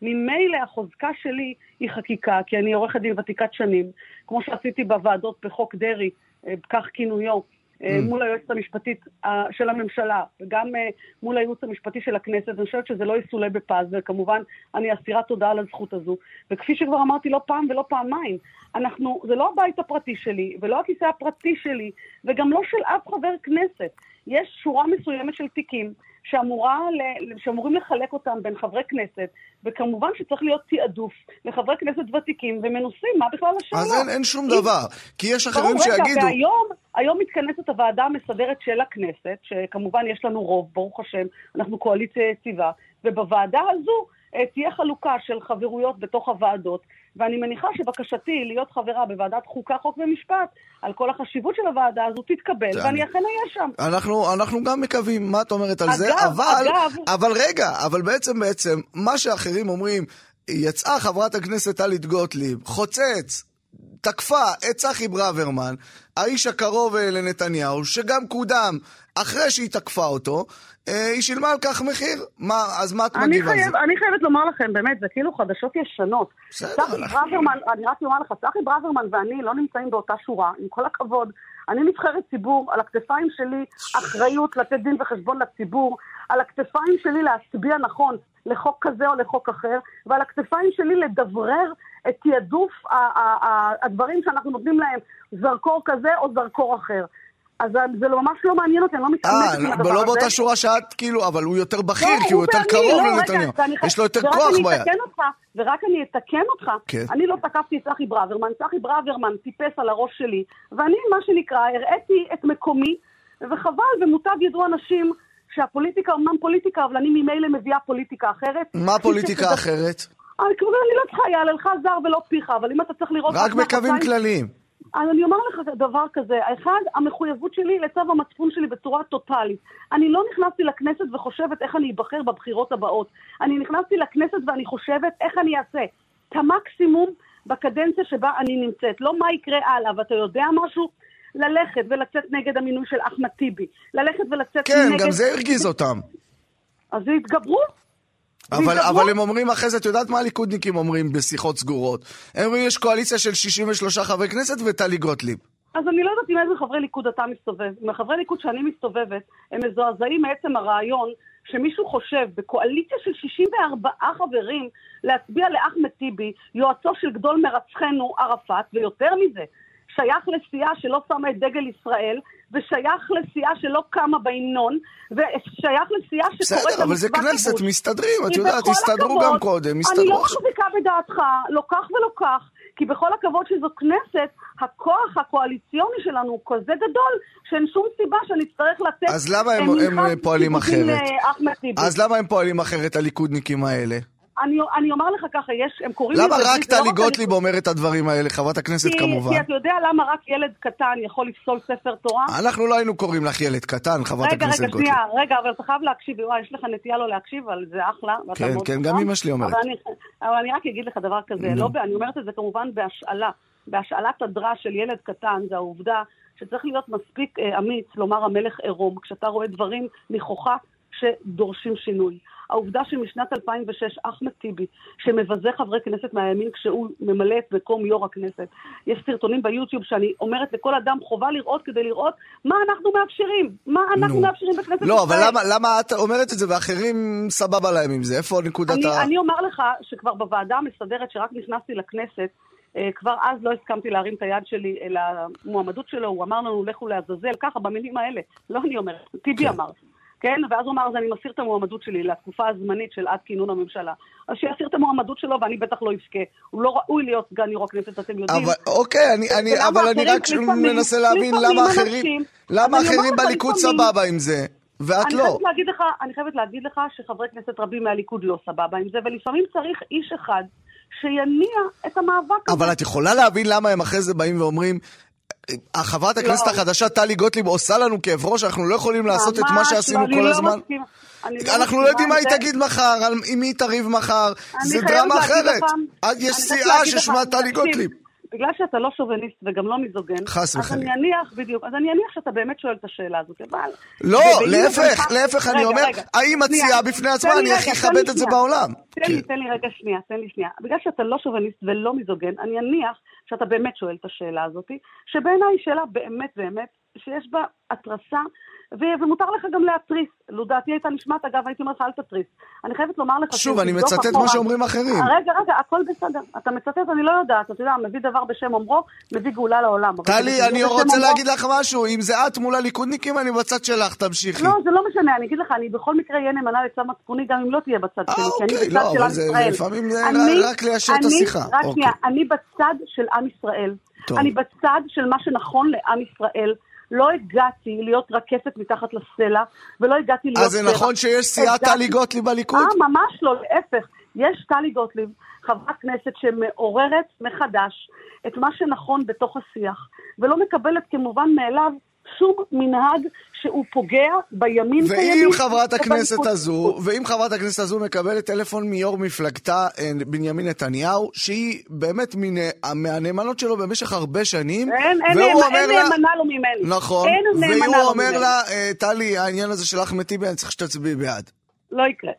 ממילא החוזקה שלי היא חקיקה, כי אני עורכת דין ותיקת שנים, כמו שעשיתי בוועדות בחוק דרעי, אה, כך כינויו, אה, מול היועצת המשפטית אה, של הממשלה, וגם אה, מול הייעוץ המשפטי של הכנסת, אני חושבת שזה לא יסולא בפז, וכמובן אני אסירת תודה על הזכות הזו. וכפי שכבר אמרתי לא פעם ולא פעמיים, אנחנו, זה לא הבית הפרטי שלי, ולא הכיסא הפרטי שלי, וגם לא של אף חבר כנסת. יש שורה מסוימת של תיקים שאמורה, שאמורים לחלק אותם בין חברי כנסת, וכמובן שצריך להיות תעדוף לחברי כנסת ותיקים ומנוסים, מה בכלל השאלה? אז אין, אין שום אם- דבר. כי יש אחרים ברור, רגע, שיגידו... והיום היום מתכנסת הוועדה המסדרת של הכנסת, שכמובן יש לנו רוב, ברוך השם, אנחנו קואליציה יציבה, ובוועדה הזו תהיה חלוקה של חברויות בתוך הוועדות, ואני מניחה שבקשתי להיות חברה בוועדת חוקה, חוק ומשפט, על כל החשיבות של הוועדה הזו, תתקבל. ואני אכן אהיה שם. אנחנו, אנחנו גם מקווים, מה את אומרת על זה? אגב, אבל, אגב- אבל רגע, אבל בעצם בעצם, מה שאחרים אומרים, יצאה חברת הכנסת טלית גוטליב, חוצץ, תקפה את צחי ברוורמן, האיש הקרוב אה, לנתניהו, שגם קודם אחרי שהיא תקפה אותו, אה, היא שילמה על כך מחיר. מה, אז מה את מגיבה על זה? אני חייבת לומר לכם, באמת, זה כאילו חדשות ישנות. בסדר, צחי ברוורמן, אני רק אומר לך, צחי ברוורמן ואני לא נמצאים באותה שורה, עם כל הכבוד. אני נבחרת ציבור, על הכתפיים שלי אחריות לתת דין וחשבון לציבור, על הכתפיים שלי להצביע נכון לחוק כזה או לחוק אחר, ועל הכתפיים שלי לדברר את תעדוף הדברים שאנחנו נותנים להם, זרקור כזה או זרקור אחר. אז זה ממש לא מעניין אותי, אני לא מתעמקת עם אה, הדבר הזה. לא באותה שורה שאת, כאילו, אבל הוא יותר בכיר, לא, כי הוא יותר קרוב לא, לנתניהו. יש לו יותר כוח ביד. ורק אני אתקן אותך, כן. אני לא תקפתי את צחי ברוורמן, צחי ברוורמן טיפס על הראש שלי, ואני, מה שנקרא, הראיתי את מקומי, וחבל, ומוטב ידעו אנשים שהפוליטיקה אומנם פוליטיקה, אבל אני ממילא מביאה פוליטיקה אחרת. מה הפוליטיקה שזה- אחרת? אני לא צריכה, יעללך זר ולא פיך, אבל אם אתה צריך לראות... רק בקווים כלליים. אני אומר לך דבר כזה, אחד, המחויבות שלי לצו המצפון שלי בצורה טוטאלית. אני לא נכנסתי לכנסת וחושבת איך אני אבחר בבחירות הבאות. אני נכנסתי לכנסת ואני חושבת איך אני אעשה את המקסימום בקדנציה שבה אני נמצאת. לא מה יקרה הלאה, ואתה יודע משהו? ללכת ולצאת נגד המינוי של אחמד טיבי. ללכת ולצאת כן, נגד... גם זה הרגיז אותם. אז זה יתגברו. אבל. אבל הם אומרים אחרי זה, את יודעת מה הליכודניקים אומרים בשיחות סגורות? הם אומרים, יש קואליציה של 63 חברי כנסת וטלי גוטליב. אז אני לא יודעת עם איזה חברי ליכוד אתה מסתובב. עם החברי ליכוד שאני מסתובבת, הם מזועזעים מעצם הרעיון שמישהו חושב בקואליציה של 64 חברים להצביע לאחמד טיבי, יועצו של גדול מרצחנו ערפאת, ויותר מזה, שייך לסיעה שלא שמה את דגל ישראל, ושייך לסיעה שלא קמה בהמנון, ושייך לסיעה שקוראת בסדר, אבל זה כנסת, כיבוש. מסתדרים, את יודעת, הסתדרו גם קודם, אני הסתדרו לא עכשיו. מחזיקה בדעתך, לא כך ולא כך, כי בכל הכבוד שזו כנסת, הכוח הקואליציוני שלנו הוא כזה גדול, שאין שום סיבה שאני אצטרך לתת... אז למה הם- אה, הם פועלים אחרת? אז למה הם פועלים אחרת, הליכודניקים האלה? אני, אני אומר לך ככה, יש, הם קוראים למה רק לא טלי גוטליב. אומרת את הדברים האלה, חברת הכנסת כי, כמובן? כי אתה יודע למה רק ילד קטן יכול לפסול ספר תורה? אנחנו לא היינו קוראים לך ילד קטן, חברת רגע, הכנסת רגע, גוטליב. שנייה, רגע, אבל אתה חייב להקשיב, וואי, יש לך נטייה לא להקשיב, אבל זה אחלה. כן, כן. גם אמא שלי אומרת. אבל אני, אבל אני רק אגיד לך דבר כזה. לא, אני אומרת את זה כמובן בהשאלה. בהשאלת הדרה של ילד קטן, זה העובדה שצריך להיות מספיק אה, אמיץ לומר המלך עירום, כשאתה רואה דברים נכוחה שדורשים שינוי. העובדה שמשנת 2006 אחמד טיבי, שמבזה חברי כנסת מהימין כשהוא ממלא את מקום יו"ר הכנסת, יש סרטונים ביוטיוב שאני אומרת לכל אדם חובה לראות כדי לראות מה אנחנו מאפשרים, מה אנחנו נו. מאפשרים בכנסת לא, אבל ישראל. למה- למה את אומרת את זה ואחרים סבבה להם עם זה? איפה נקודת אני, ה... אני אומר לך שכבר בוועדה המסדרת, שרק נכנסתי לכנסת, אה, כבר אז לא הסכמתי להרים את היד שלי למועמדות שלו, הוא אמר לנו, לכו לעזאזל, ככה, במילים האלה. לא אני אומרת, טיבי אמר. כן? ואז הוא אמר, אז אני מסיר את המועמדות שלי לתקופה הזמנית של עד כינון הממשלה. אז שיסיר את המועמדות שלו ואני בטח לא אבכה. הוא לא ראוי להיות סגן יו"ר הכנסת, אתם יודעים. אבל אוקיי, אני, אני, אבל אני רק מנסה להבין למה אחרים, למה אחרים בליכוד סבבה עם זה. ואת לא. חייבת להגיד לך, אני חייבת להגיד לך שחברי כנסת רבים מהליכוד לא סבבה עם זה, ולפעמים צריך איש אחד שיניע את המאבק הזה. אבל את יכולה להבין למה הם אחרי זה באים ואומרים, חברת הכנסת לא. החדשה טלי גוטליב עושה לנו כאב ראש, אנחנו לא יכולים לעשות את מה שעשינו לא, כל לא הזמן. מסכימה. אני אנחנו לא יודעים מה היא. תגיד מחר, עם מי היא תריב מחר, זה דרמה אחרת. אז יש סיעה ששמה טלי גוטליב. בגלל שאתה לא שוביניסט וגם לא מיזוגן, חס אז וחלילה. אני אניח, בדיוק, אז אני אניח שאתה באמת שואל את השאלה הזאת, אבל... לא, להפך, להפך, אני אומר, האם מציעה בפני עצמה, אני הכי אכבד את זה. בעולם. תן לי, כן. תן לי רגע שנייה, תן לי שנייה. בגלל שאתה לא שוביניסט ולא מיזוגן, אני אניח שאתה באמת שואל את השאלה הזאת, שבעיניי היא שאלה באמת באמת, שיש בה התרסה, ו- ומותר לך גם להתריס. לו דעתי הייתה נשמעת, אגב, הייתי אומרת לך, אל תתריס. אני חייבת לומר לך... שוב, אני תבדוק מצטט אחורה- מה שאומרים אחרים. רגע, רגע, הכל בסדר. אתה מצטט, אני לא יודעת. אתה יודע, מביא דבר בשם אומרו, מביא גאולה לעולם. טלי, אני רוצה להגיד לך משהו, אם זה את מול הליכודניקים, אני בצד שלך, תמשיכי. לא, זה לא משנה, אני אגיד לך, אני בכל מקרה אהיה נאמנה לצו מצפוני, גם אם לא תהיה בצד אה, שלי, כי אני בצד לא, של עם ישראל. לפעמים רק ליישר את השיחה. רק. שנייה, אני בצד של עם ישראל. אני בצד של מה שנכון לעם ישראל. לא הגעתי להיות רקפת מתחת לסלע, ולא הגעתי להיות... אז זה נכון שיש סיעת טלי גוטליב בליכוד? אה, ממש לא, להפך. יש טלי גוטליב, חברת כנסת שמעוררת מחדש את מה שנכון בתוך השיח, ולא מקבלת כמובן מאליו שום מנהג שהוא פוגע בימין ואם חברת הכנסת. הזו, ואם חברת הכנסת הזו מקבלת טלפון מיו"ר מפלגתה אה, בנימין נתניהו, שהיא באמת מן- מהנאמנות שלו במשך הרבה שנים, אין, אין, והוא נאמ- אומר אין לה, נאמנה לו ממני. נכון, אין נאמנה והוא לו אומר ממני. לה, אה, טלי, העניין הזה של אחמד טיבי, אני צריך שתצביעי בעד. לא יקרה.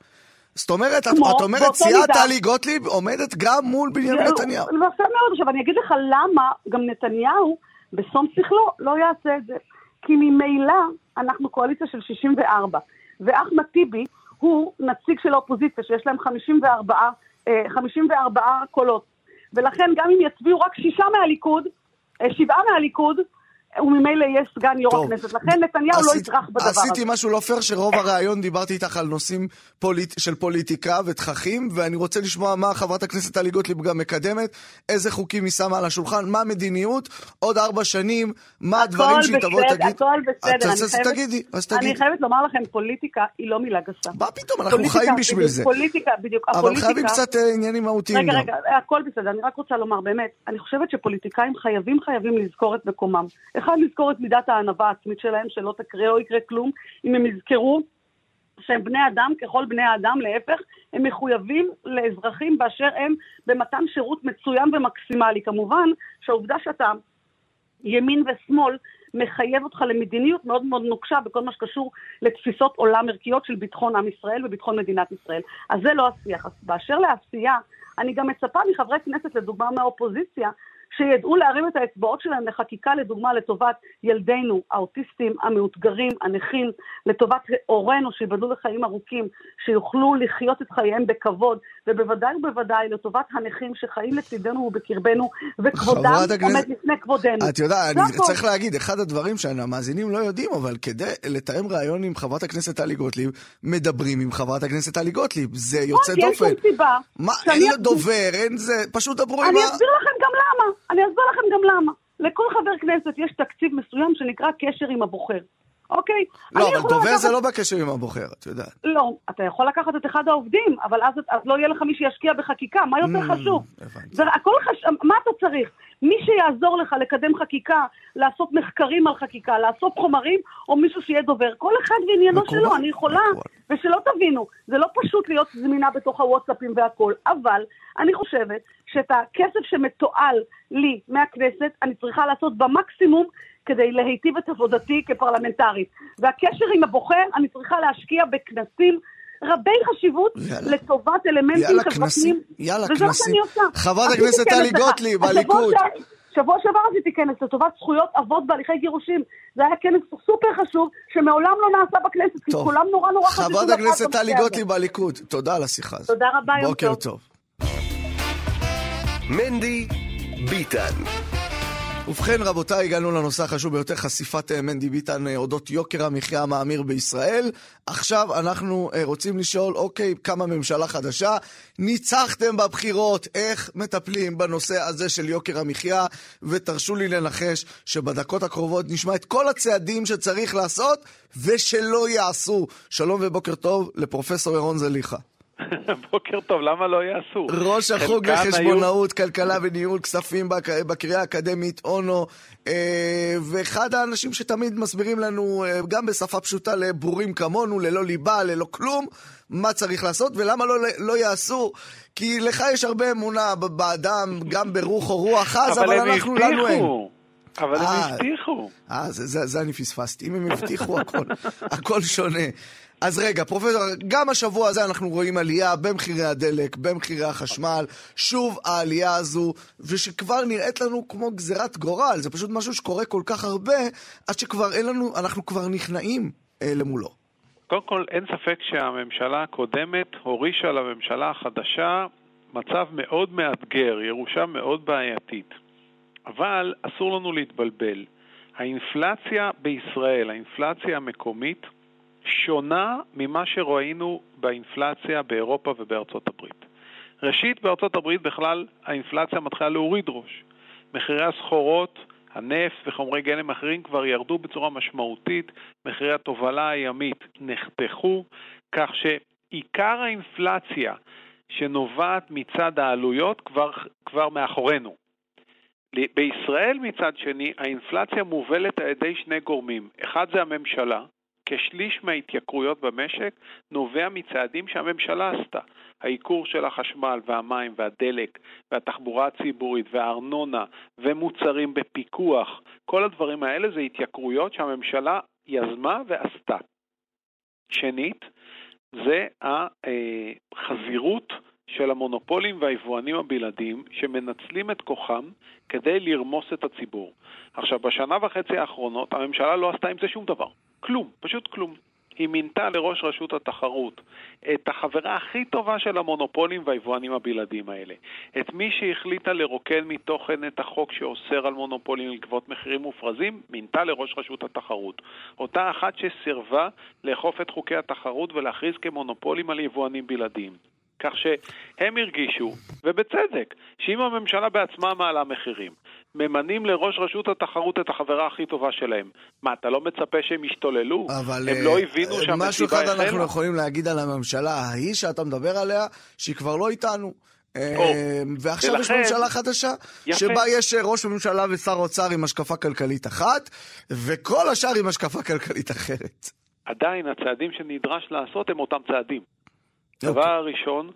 זאת אומרת, את, כמו, את אומרת, באותו סיעת. טלי גוטליב עומדת גם מול בנימין נתניהו. יפה מאוד. עכשיו, אני אגיד לך למה גם נתניהו, בשום שכלו, לא יעשה את זה. כי ממילא אנחנו קואליציה של 64, ואחמד טיבי הוא נציג של האופוזיציה, שיש להם 54, אה, 54 קולות. ולכן גם אם יצביעו רק שישה מהליכוד, אה, שבעה מהליכוד, הוא ממילא יהיה סגן יו"ר. הכנסת. לכן נתניהו לא עשית- יטרח בדבר הזה. עשיתי משהו לא פייר, שרוב הראיון דיברתי איתך על נושאים פוליט... של פוליטיקה ותככים, ואני רוצה לשמוע מה חברת הכנסת טלי גוטליב גם מקדמת, איזה חוקים היא שמה על השולחן, מה המדיניות, עוד ארבע שנים, מה הדברים שהיא תבוא בסדר, ותגיד. הכל בסדר. אני אז חייבת- תגידי, אז אני תגידי. חייבת לומר לכם, פוליטיקה היא לא מילה גסה. מה פתאום, אנחנו חיים בשביל זה. פוליטיקה, בדיוק. אבל חייבים קצת אה, עניינים מהותיים רגע, גם. רגע, הכל בסדר. אני רק רוצה לומר, באמת, אני חושבת שפוליטיקאים חייבים חייבים לזכור את מקומם. אחד, לזכור את מידת הענווה העצמית שלהם, שלא תקרה או יקרה כלום, אם הם יזכרו שהם בני אדם ככל בני האדם, להפך, הם מחויבים לאזרחים באשר הם במתן שירות מצוין ומקסימלי. כמובן שהעובדה שאתה ימין ושמאל מחייב אותך למדיניות מאוד מאוד נוקשה בכל מה שקשור לתפיסות עולם ערכיות של ביטחון עם ישראל וביטחון מדינת ישראל. אז זה לא השיח. באשר לעשייה, אני גם מצפה מחברי כנסת, לדוגמה מהאופוזיציה, שידעו להרים את האצבעות שלהם לחקיקה, לדוגמה, לטובת ילדינו, האוטיסטים, המאותגרים, הנכים, לטובת הורינו שיבדלו לחיים ארוכים, שיוכלו לחיות את חייהם בכבוד, ובוודאי ובוודאי לטובת הנכים שחיים לצידנו ובקרבנו, וכבודם הכנסת- עומד לפני כבודנו. את יודעת, זה אני הכל. צריך להגיד, אחד הדברים שהמאזינים לא יודעים, אבל כדי לתאם ראיון עם חברת הכנסת טלי גוטליב, מדברים עם חברת הכנסת טלי גוטליב. זה יוצא כי אין דופן. שום סיבה. מה, שאני אין לה דובר, אין זה, פשוט דברו עם אני ה... אסביר לכם גם למה. אני אסביר לכם גם למה. לכל חבר כנסת יש תקציב מסוים שנקרא קשר עם הבוחר. אוקיי? לא, אבל דובר לקחת- זה לא בקשר עם הבוחר, את יודעת. לא, אתה יכול לקחת את אחד העובדים, אבל אז, אז לא יהיה לך מי שישקיע בחקיקה, מה יותר Mm, חשוב? הבנתי. זה הכל חשוב, מה אתה צריך? מי שיעזור לך לקדם חקיקה, לעשות מחקרים על חקיקה, לאסוף חומרים, או מישהו שיהיה דובר, כל אחד ועניינו מקובל, שלו, אני יכולה, מקובל. ושלא תבינו, זה לא פשוט להיות זמינה בתוך הוואטסאפים והכל, אבל אני חושבת שאת הכסף שמתועל לי מהכנסת, אני צריכה לעשות במקסימום כדי להיטיב את עבודתי כפרלמנטרית. והקשר עם הבוחר, אני צריכה להשקיע בכנסים רבי חשיבות יאללה. לטובת אלמנטים יאללה, חברתיים. כנסים. יאללה, וזה מה כנסים. שאני עושה. חברת הכנסת כנס טלי. גוטליב, הליכוד. שבוע שעבר עשיתי כנס לטובת זכויות אבות בהליכי גירושים. זה היה כנס סופר חשוב, שמעולם לא נעשה בכנסת, כי טוב. כולם נורא נורא חששו חברת הכנסת טלי. גוטליב בליכוד, תודה על השיחה הזאת. תודה רבה, יום בוקר טוב. טוב. מנדי ביטן. ובכן, רבותיי, הגענו לנושא החשוב ביותר, חשיפת אה, מנדי ביטן אה, אודות יוקר המחיה המאמיר בישראל. עכשיו אנחנו אה, רוצים לשאול, אוקיי, קמה ממשלה חדשה, ניצחתם בבחירות, איך מטפלים בנושא הזה של יוקר המחיה? ותרשו לי לנחש שבדקות הקרובות נשמע את כל הצעדים שצריך לעשות ושלא יעשו. שלום ובוקר טוב לפרופסור ירון זליכה. בוקר טוב, למה לא יעשו? ראש החוג לחשבונאות, היו... כלכלה וניהול כספים בקריאה האקדמית אונו, אה, ואחד האנשים שתמיד מסבירים לנו, אה, גם בשפה פשוטה לבורים כמונו, ללא ליבה, ללא כלום, מה צריך לעשות ולמה לא, לא יעשו. כי לך יש הרבה אמונה באדם, גם ברוח או רוח עז, אבל, אבל אנחנו, הבטיחו. לנו אין. אבל הם אה, הבטיחו. אה, זה, זה, זה אני פספסתי. אם הם הבטיחו, הכל, הכל שונה. אז רגע, פרופסור, גם השבוע הזה אנחנו רואים עלייה במחירי הדלק, במחירי החשמל, שוב העלייה הזו, ושכבר נראית לנו כמו גזירת גורל, זה פשוט משהו שקורה כל כך הרבה, עד שכבר אין לנו, אנחנו כבר נכנעים אה, למולו. קודם כל, אין ספק שהממשלה הקודמת הורישה לממשלה החדשה מצב מאוד מאתגר, ירושה מאוד בעייתית. אבל אסור לנו להתבלבל. האינפלציה בישראל, האינפלציה המקומית, שונה ממה שראינו באינפלציה באירופה ובארצות הברית. ראשית, בארצות הברית בכלל האינפלציה מתחילה להוריד ראש. מחירי הסחורות, הנפט וחומרי גלם אחרים כבר ירדו בצורה משמעותית, מחירי התובלה הימית נחתכו, כך שעיקר האינפלציה שנובעת מצד העלויות כבר, כבר מאחורינו. בישראל מצד שני, האינפלציה מובלת על ידי שני גורמים. אחד זה הממשלה, כשליש מההתייקרויות במשק נובע מצעדים שהממשלה עשתה. העיקור של החשמל והמים והדלק והתחבורה הציבורית והארנונה ומוצרים בפיקוח, כל הדברים האלה זה התייקרויות שהממשלה יזמה ועשתה. שנית, זה החזירות של המונופולים והיבואנים הבלעדיים שמנצלים את כוחם כדי לרמוס את הציבור. עכשיו, בשנה וחצי האחרונות הממשלה לא עשתה עם זה שום דבר. כלום, פשוט כלום. היא מינתה לראש רשות התחרות את החברה הכי טובה של המונופולים והיבואנים הבלעדיים האלה. את מי שהחליטה לרוקן מתוכן את החוק שאוסר על מונופולים לגבות מחירים מופרזים, מינתה לראש רשות התחרות. אותה אחת שסירבה לאכוף את חוקי התחרות ולהכריז כמונופולים על יבואנים בלעדיים. כך שהם הרגישו, ובצדק, שאם הממשלה בעצמה מעלה מחירים, ממנים לראש רשות התחרות את החברה הכי טובה שלהם. מה, אתה לא מצפה שהם ישתוללו? אבל הם לא הבינו שהמסיבה החלה? משהו אחד אנחנו יכולים להגיד על הממשלה ההיא שאתה מדבר עליה, שהיא כבר לא איתנו. ועכשיו יש ממשלה חדשה, שבה יש ראש ממשלה ושר אוצר עם השקפה כלכלית אחת, וכל השאר עם השקפה כלכלית אחרת. עדיין הצעדים שנדרש לעשות הם אותם צעדים. אוקיי. הראשון,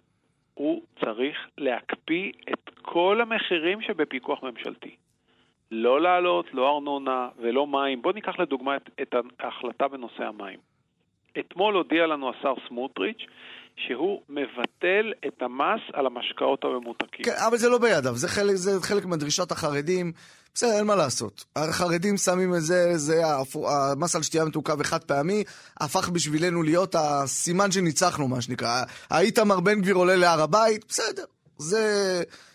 הוא צריך להקפיא את כל המחירים שבפיקוח ממשלתי. לא לעלות, לא ארנונה ולא מים. בואו ניקח לדוגמה את, את ההחלטה בנושא המים. אתמול הודיע לנו השר סמוטריץ' שהוא מבטל את המס על המשקאות הממותקים. כן, אבל זה לא בידיו, זה חלק, זה חלק מדרישת החרדים. בסדר, אין מה לעשות. החרדים שמים את זה, זה המס על שתייה מתוקה וחד פעמי, הפך בשבילנו להיות הסימן שניצחנו, מה שנקרא. האיתמר בן גביר עולה להר הבית, בסדר. זה...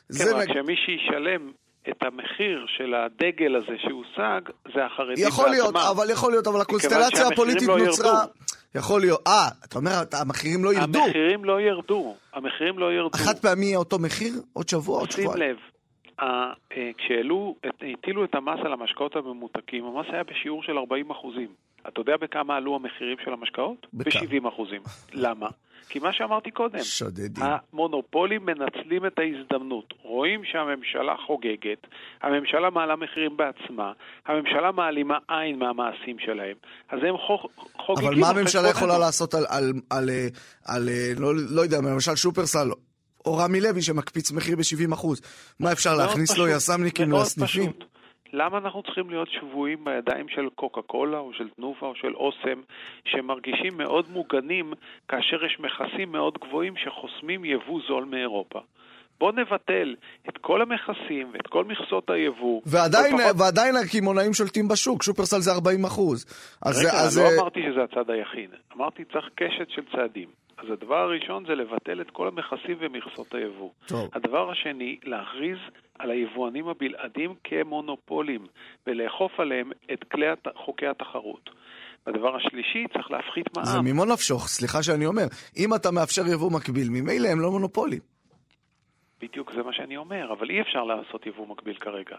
כן, זה רק נג... שמי שישלם את המחיר של הדגל הזה שהושג, זה החרדים בעצמם. יכול להיות, אבל יכול להיות, אבל הקונסטלציה הפוליטית לא נוצרה... ירדו. יכול להיות. אה, אתה אומר, המחירים לא ירדו. המחירים לא ירדו. המחירים לא ירדו. החד פעמי יהיה אותו מחיר? עוד שבוע, עוד שבועיים? שים לב, אה, כשהעלו, הטילו את המס על המשקאות הממותקים, המס היה בשיעור של 40 אחוזים. אתה יודע בכמה עלו המחירים של המשקאות? ב-70 אחוזים. למה? כי מה שאמרתי קודם, שודדים. המונופולים מנצלים את ההזדמנות. רואים שהממשלה חוגגת, הממשלה מעלה מחירים בעצמה, הממשלה מעלימה עין מהמעשים שלהם, אז הם חוגגים... אבל מה הממשלה יכולה לעשות על, על, על, על, על לא, לא יודע, למשל שופרסל או רמי לוי שמקפיץ מחיר ב-70%? מה אפשר להכניס לו יס"מניקים לסניפים? פשוט. למה אנחנו צריכים להיות שבויים בידיים של קוקה קולה או של תנובה או של אוסם שמרגישים מאוד מוגנים כאשר יש מכסים מאוד גבוהים שחוסמים יבוא זול מאירופה? בוא נבטל את כל המכסים ואת כל מכסות היבוא. ועדיין, לפחות... ועדיין הקמעונאים שולטים בשוק, שופרסל זה 40 אחוז. רגע, אז לא זה... אמרתי שזה הצד היחיד. אמרתי צריך קשת של צעדים. אז הדבר הראשון זה לבטל את כל המכסים ומכסות היבוא. טוב. הדבר השני, להכריז על היבואנים הבלעדים כמונופולים, ולאכוף עליהם את כלי הת... חוקי התחרות. והדבר השלישי, צריך להפחית מע"מ. זה ממו נפשוך, סליחה שאני אומר. אם אתה מאפשר יבוא מקביל, ממילא הם לא מונופולים. בדיוק זה מה שאני אומר, אבל אי אפשר לעשות יבוא מקביל כרגע.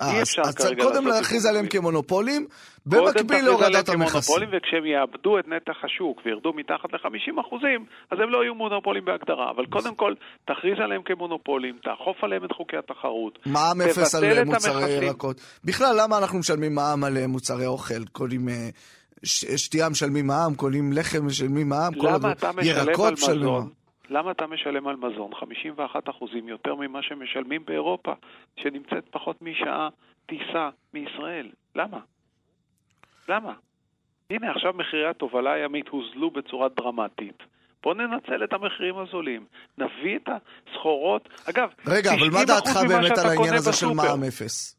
אה, אי אז אפשר אז כרגע קודם להכריז עליהם. כמונופולים, במקביל להורדת המכסים. כמונופולים, וכשהם יאבדו את נתח השוק וירדו מתחת ל-50 אחוזים, אז הם לא יהיו מונופולים בהגדרה. אבל קודם כל, תכריז עליהם כמונופולים, תאכוף עליהם את חוקי התחרות. מע"מ אפס על מוצרי. ירקות. בכלל, למה אנחנו משלמים מע"מ על אה, מוצרי אוכל? קונים אה, שתייה משלמים מע"מ, קונים לחם משלמים מע"מ, כל למה הדבר- אתה משלם על ירקות משלמים מע"מ. למה אתה משלם על מזון 51 אחוזים יותר ממה שמשלמים באירופה, שנמצאת פחות משעה טיסה מישראל? למה? למה? הנה, עכשיו מחירי התובלה הימית הוזלו בצורה דרמטית. בואו ננצל את המחירים הזולים. נביא את הסחורות. אגב, רגע, אבל מה 90% דעתך באמת על העניין הזה של בסופר. מע"מ אפס?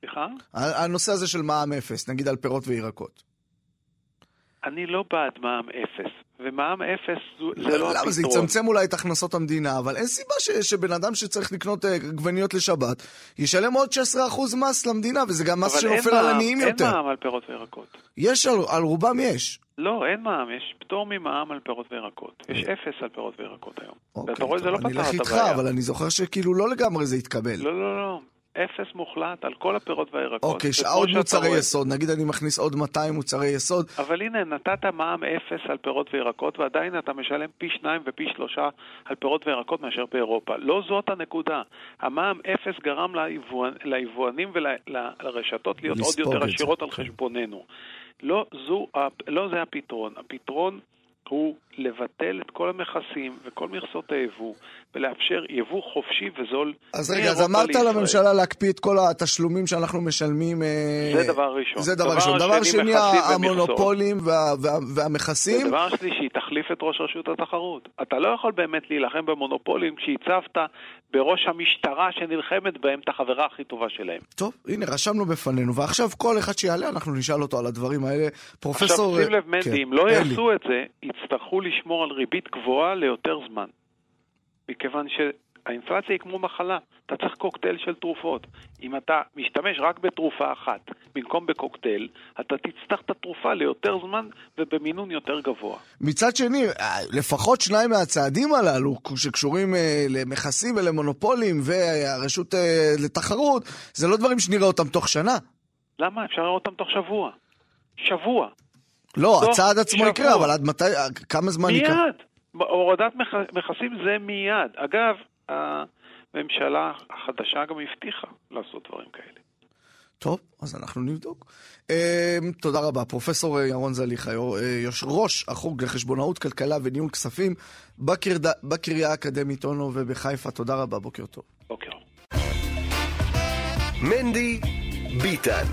סליחה? הנושא הזה של מע"מ אפס, נגיד על פירות וירקות. אני לא בעד מע"מ אפס, ומע"מ אפס זו- זה לא למה? זה הפתרון. יצמצם אולי את הכנסות המדינה, אבל אין סיבה ש- שבן אדם שצריך לקנות אה, עגבניות לשבת, ישלם עוד 16% מס למדינה, וזה גם מס אבל אין שנופל על מע"מ, עניים אין יותר. מע"מ על פירות וירקות. יש, על, על רובם יש. לא, אין מע"מ, יש פטור ממע"מ על פירות וירקות. יש אפס על פירות וירקות היום. אוקיי, ואתה רואה, זה לא אני פתר אלך את איתך, הבעיה. אבל אני זוכר שכאילו לא לגמרי זה התקבל. לא, לא, לא. אפס מוחלט על כל הפירות והירקות. אוקיי, וכמו עוד מוצרי רואה- יסוד, נגיד אני מכניס עוד 200 מוצרי יסוד, אבל הנה, נתת מע"מ אפס על פירות וירקות, ועדיין אתה משלם פי שניים ופי שלושה על פירות וירקות מאשר באירופה. לא זאת הנקודה. המע"מ אפס גרם ליבואנ... ליבואנים ולרשתות להיות עוד יותר. עשירות על חשבוננו. לא, זו, לא זה הפתרון. הפתרון הוא לבטל את כל המכסים וכל מכסות היבוא, ולאפשר יבוא חופשי וזול אז רגע, אז אמרת לישראל. לממשלה להקפיא את כל התשלומים שאנחנו משלמים. אה, זה דבר ראשון. זה דבר דבר ראשון. דבר שני. המונופולים וה- וה- והמכסים. ודבר שלישי, תחליף את ראש רשות התחרות. אתה לא יכול באמת להילחם במונופולים כשהצבת בראש המשטרה שנלחמת בהם את החברה הכי טובה שלהם. טוב, הנה, רשמנו בפנינו, ועכשיו כל אחד שיעלה, אנחנו נשאל אותו על הדברים האלה. פרופסור... עכשיו שים לב, כן, מנדי, אם לא אלי. יעשו את זה, יצטרכו לשמור על ריבית גבוהה ליותר זמן. מכיוון שהאינפלציה היא כמו מחלה, אתה צריך קוקטייל של תרופות. אם אתה משתמש רק בתרופה אחת במקום בקוקטייל, אתה תצטרך את התרופה ליותר זמן ובמינון יותר גבוה. מצד שני, לפחות שניים מהצעדים הללו, שקשורים אה, למכסים ולמונופולים והרשות אה, לתחרות, זה לא דברים שנראה אותם תוך שנה. למה? אפשר לראות אותם תוך שבוע. שבוע. לא, הצעד עצמו שבוע. יקרה, אבל עד מתי, אה, כמה זמן ייקח? מיד. הורדת מכ- מכסים זה מיד. אגב, הממשלה החדשה גם הבטיחה לעשות דברים כאלה. טוב, אז אנחנו נבדוק. אה, תודה רבה, פרופסור אה, ירון זליכה, יו"ר- אה, יו"ר ראש החוג לחשבונאות, כלכלה וניהול כספים בקריה האקדמית אונו ובחיפה. תודה רבה, בוקר טוב. בוקר. מנדי ביטן.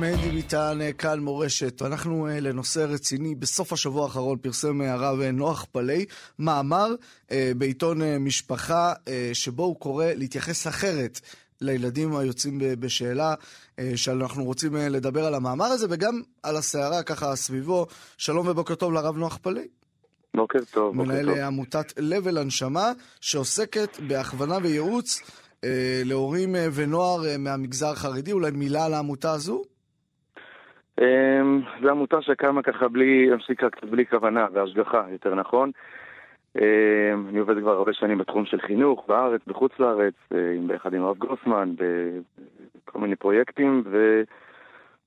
מנדי ביטן, אה, כאן מורשת. אנחנו אה, לנושא רציני. בסוף השבוע האחרון פרסם אה, הרב אה, נוח פלאי מאמר אה, בעיתון אה, משפחה, אה, שבו הוא קורא להתייחס אחרת לילדים היוצאים בשאלה, אה, שאנחנו רוצים אה, לדבר על המאמר הזה, וגם על הסערה ככה סביבו. שלום ובוקר טוב לרב נוח פלאי. בוקר טוב, בוקר מנהל טוב. אה, עמותת לבל הנשמה, שעוסקת בהכוונה וייעוץ אה, להורים אה, ונוער אה, מהמגזר החרדי. אולי מילה על העמותה הזו? אמ, זו עמותה שקמה ככה בלי, הפסיקה קצת בלי כוונה והשגחה, יותר נכון. אמ, אני עובד כבר הרבה שנים בתחום של חינוך, בארץ, בחוץ לארץ, אה, ביחד עם הרב גרוסמן, בכל מיני פרויקטים,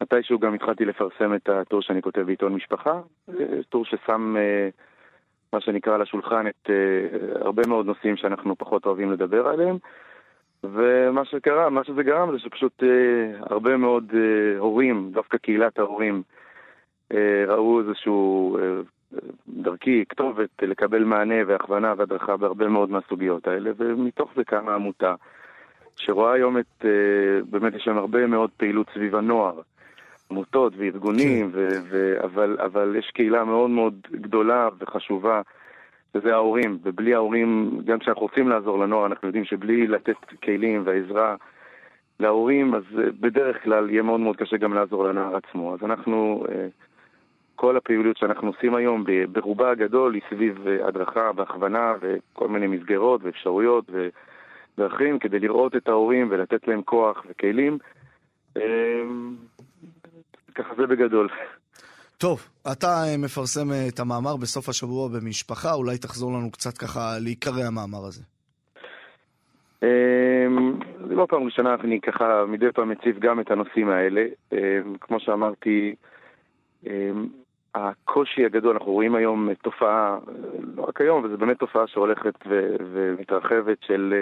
ומתישהו גם התחלתי לפרסם את הטור שאני כותב בעיתון משפחה, אה, טור ששם, אה, מה שנקרא, על השולחן את הרבה מאוד נושאים שאנחנו פחות אוהבים לדבר עליהם. ומה שקרה, מה שזה גרם זה שפשוט אה, הרבה מאוד אה, הורים, דווקא קהילת ההורים, אה, ראו איזשהו אה, דרכי, כתובת, אה, לקבל מענה והכוונה והדרכה בהרבה מאוד מהסוגיות האלה, ומתוך זה קמה עמותה שרואה היום את, אה, באמת יש שם הרבה מאוד פעילות סביב הנוער, עמותות וארגונים, ו, ו, אבל, אבל יש קהילה מאוד מאוד גדולה וחשובה וזה ההורים, ובלי ההורים, גם כשאנחנו רוצים לעזור לנוער, אנחנו יודעים שבלי לתת כלים ועזרה להורים, אז אה, בדרך כלל יהיה מאוד מאוד קשה גם לעזור לנער עצמו. אז אנחנו אה, כל הפעילות שאנחנו עושים היום, ברובה הגדול, היא סביב אה, הדרכה והכוונה וכל מיני מסגרות ואפשרויות ודרכים כדי לראות את ההורים ולתת להם כוח וכלים. ככה זה בגדול. טוב, אתה אה, מפרסם אה, את המאמר בסוף השבוע במשפחה, אולי תחזור לנו קצת ככה לעיקרי המאמר הזה. אמ, זה לא פעם ראשונה, אני ככה מדי פעם מציב גם את הנושאים האלה. אמ, כמו שאמרתי, אמ, הקושי הגדול, אנחנו רואים היום תופעה, לא רק היום, אבל זו באמת תופעה שהולכת ומתרחבת של,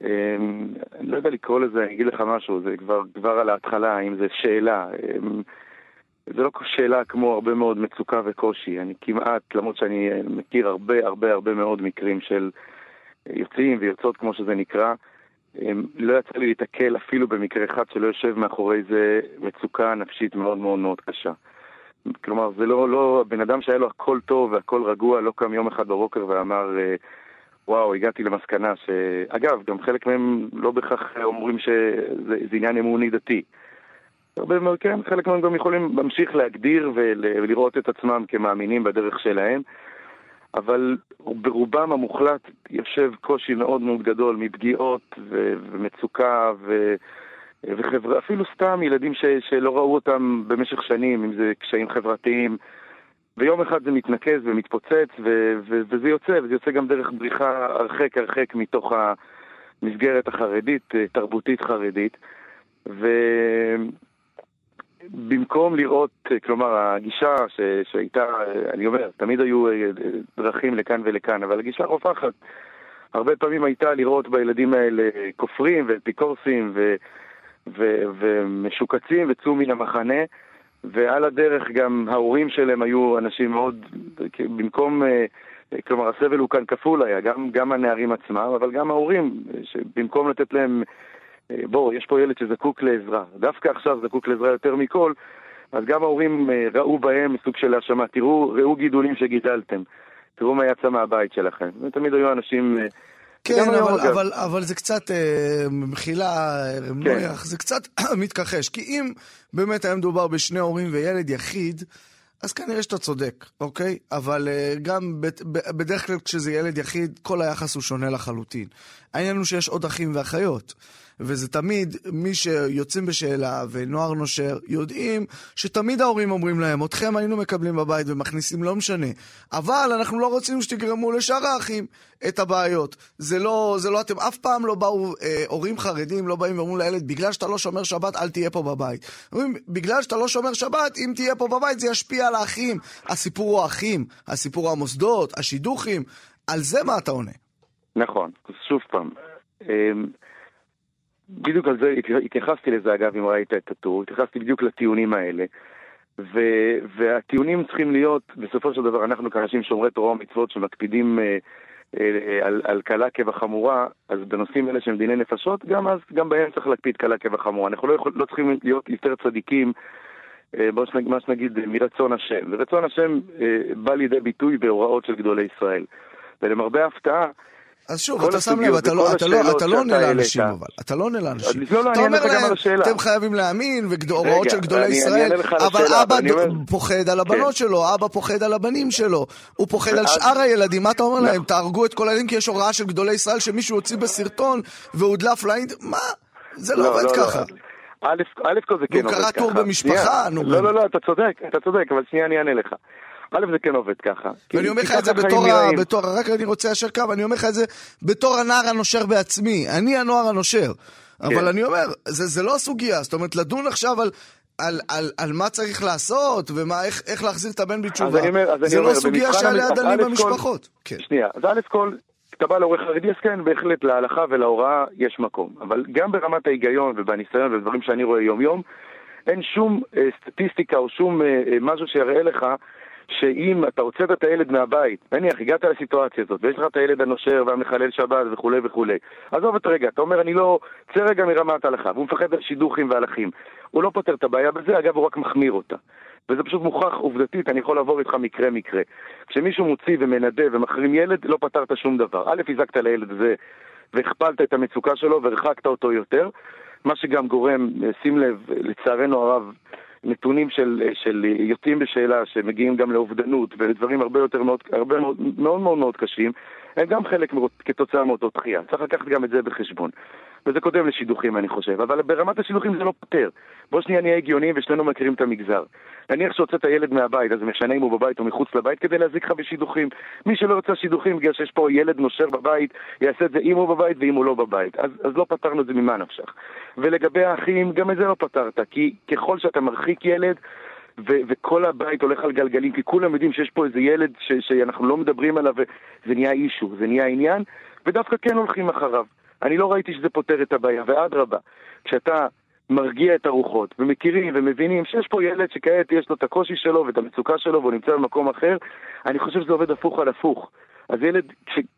אני לא יודע לקרוא לזה, אני אגיד לך משהו, זה כבר, כבר על ההתחלה, אם זה שאלה. זה לא שאלה כמו הרבה מאוד מצוקה וקושי. אני כמעט, למרות שאני מכיר הרבה הרבה הרבה מאוד מקרים של יוצאים ויוצאות, כמו שזה נקרא, לא יצא לי להתקל אפילו במקרה אחד שלא יושב מאחורי זה מצוקה נפשית מאוד מאוד מאוד קשה. כלומר, זה לא, לא, בן אדם שהיה לו הכל טוב והכל רגוע, לא קם יום אחד בבוקר ואמר, אה, וואו, הגעתי למסקנה ש... אגב, גם חלק מהם לא בהכרח אומרים שזה עניין אמוני דתי. הרבה מאוד, כן, חלק מהם גם יכולים להמשיך להגדיר ולראות את עצמם כמאמינים בדרך שלהם, אבל ברובם המוחלט יושב קושי מאוד מאוד גדול מפגיעות ומצוקה ו... וחברה, אפילו סתם ילדים ש, שלא ראו אותם במשך שנים, אם זה קשיים חברתיים, ויום אחד זה מתנקז ומתפוצץ, ו, ו, וזה יוצא, וזה יוצא גם דרך בריחה הרחק הרחק מתוך המסגרת החרדית, תרבותית חרדית. ו... במקום לראות, כלומר, הגישה ש, שהייתה, אני אומר, תמיד היו אה, דרכים לכאן ולכאן, אבל הגישה הרופחת הרבה פעמים הייתה לראות בילדים האלה כופרים ואפיקורסים ו, ו, ומשוקצים וצאו מן המחנה, ועל הדרך גם ההורים שלהם היו אנשים מאוד, במקום, אה, כלומר, הסבל הוא כאן כפול היה, גם, גם הנערים עצמם, אבל גם ההורים, שבמקום לתת להם אה, בוא, יש פה ילד שזקוק לעזרה, דווקא עכשיו זקוק לעזרה יותר מכל, אז גם ההורים אה, ראו בהם סוג של האשמה, תראו, ראו גידולים שגידלתם, תראו מה יצא מהבית שלכם. ותמיד היו אנשים... אה, כן, אבל, אבל, אבל זה קצת, מחילה, כן. זה קצת מתכחש. כי אם באמת היה מדובר בשני הורים וילד יחיד, אז כנראה שאתה צודק, אוקיי? אבל uh, גם בדרך כלל כשזה ילד יחיד, כל היחס הוא שונה לחלוטין. העניין הוא שיש עוד אחים ואחיות. וזה תמיד, מי שיוצאים בשאלה ונוער נושר, יודעים שתמיד ההורים אומרים להם, אתכם היינו מקבלים בבית ומכניסים, לא משנה. אבל אנחנו לא רוצים שתגרמו לשאר האחים את הבעיות. זה לא, זה לא, אתם אף פעם לא באו, אה, הורים חרדים לא באים ואומרים לילד, בגלל שאתה לא שומר שבת, אל תהיה פה בבית. אומרים, בגלל שאתה לא שומר שבת, אם תהיה פה בבית, זה ישפיע על האחים. הסיפור הוא האחים, הסיפור הוא המוסדות, השידוכים. על זה מה אתה עונה? נכון, שוב פעם. בדיוק על זה, התייחסתי לזה אגב, אם ראית את הטור, התייחסתי בדיוק לטיעונים האלה. ו, והטיעונים צריכים להיות, בסופו של דבר, אנחנו כאנשים שומרי תורה ומצוות שמקפידים אה, אה, על, על קלה כבחמורה, אז בנושאים אלה שהם דיני נפשות, גם אז, גם בהם צריך להקפיד קלה כבחמורה. אנחנו לא, יכול, לא צריכים להיות יותר צדיקים, אה, מה שנגיד, מרצון השם. ורצון השם אה, בא לידי ביטוי בהוראות של גדולי ישראל. ולמרבה ההפתעה, אז שוב, אתה שם לב, אתה לא, לא, לא עונה לאנשים אבל, אתה לא עונה לאנשים. אתה אומר להם, אתם חייבים להאמין, והוראות של גדולי ישראל, אבל אבא פוחד על הבנות שלו, אבא פוחד על הבנים שלו, הוא פוחד על שאר הילדים, מה אתה אומר להם? תהרגו את כל הילדים כי יש הוראה של גדולי ישראל שמישהו הוציא בסרטון והודלף לאינט... מה? זה לא עובד ככה. א' כל זה כן עובד ככה. הוא קרא טור במשפחה, נו. לא, לא, לא, אתה צודק, אתה צודק, אבל שנייה אני אענה לך. א', זה כן עובד ככה. ואני אומר לך את זה בתור, בתור, רק אני רוצה ליישר קו, אני אומר לך את זה בתור הנער הנושר בעצמי. אני הנוער הנושר. אבל כן. אני אומר, זה, זה לא הסוגיה. זאת אומרת, לדון עכשיו על... על, על, על מה צריך לעשות, ומה, איך, איך להחזיר את הבן בתשובה. אז אני אומר, אז זה אני לא אומר, סוגיה שעליה דנים במשפחות. כן. שנייה, אז א' כל, כשאתה בא לעורך חרדי, אז כן, בהחלט להלכה ולהוראה יש מקום. אבל גם ברמת ההיגיון ובניסיון ובדברים שאני רואה יום-יום, אין שום אה, סטטיסטיקה או שום אה, אה, משהו שיראה לך שאם אתה הוצאת את הילד מהבית, נניח, הגעת לסיטואציה הזאת, ויש לך את הילד הנושר והמחלל שבת וכולי וכולי, עזוב את הרגע, אתה אומר, אני לא... צא רגע מרמת ההלכה, והוא מפחד על שידוכים והלכים. הוא לא פותר את הבעיה בזה, אגב, הוא רק מחמיר אותה. וזה פשוט מוכח עובדתית, אני יכול לעבור איתך מקרה-מקרה. כשמישהו מוציא ומנדה ומחרים ילד, לא פתרת שום דבר. א', הזקת לילד הזה והכפלת את המצוקה שלו והרחקת אותו יותר, מה שגם גורם, שים לב, לצערנו הרב, נתונים של, של יוצאים בשאלה שמגיעים גם לאובדנות ולדברים הרבה יותר מאוד, הרבה מאוד מאוד מאוד, מאוד קשים, הם גם חלק כתוצאה מאותו דחייה. צריך לקחת גם את זה בחשבון. וזה קודם לשידוכים אני חושב, אבל ברמת השידוכים זה לא פותר. בוא שנייה נהיה הגיוניים ושנינו מכירים את המגזר. נניח שהוצאת ילד מהבית, אז משנה אם הוא בבית או מחוץ לבית כדי להזיק לך בשידוכים. מי שלא יוצא שידוכים בגלל שיש פה ילד נושר בבית, יעשה את זה אם הוא בבית ואם הוא לא בבית. אז, אז לא פתרנו את זה ממה נפשך. ולגבי האחים, גם את זה לא פתרת, כי ככל שאתה מרחיק ילד, ו- וכל הבית הולך על גלגלים, כי כולם יודעים שיש פה איזה ילד ש- שאנחנו לא מדברים עליו, וזה נהיה אישו, זה נהיה עניין, ודווקא כן הולכים אחריו. אני לא ראיתי שזה פותר את הבעיה, ואדרבה, כשאתה מרגיע את הרוחות, ומכירים ומבינים שיש פה ילד שכעת יש לו את הקושי שלו ואת המצוקה שלו והוא נמצא במקום אחר, אני חושב שזה עובד הפוך על הפוך. אז ילד,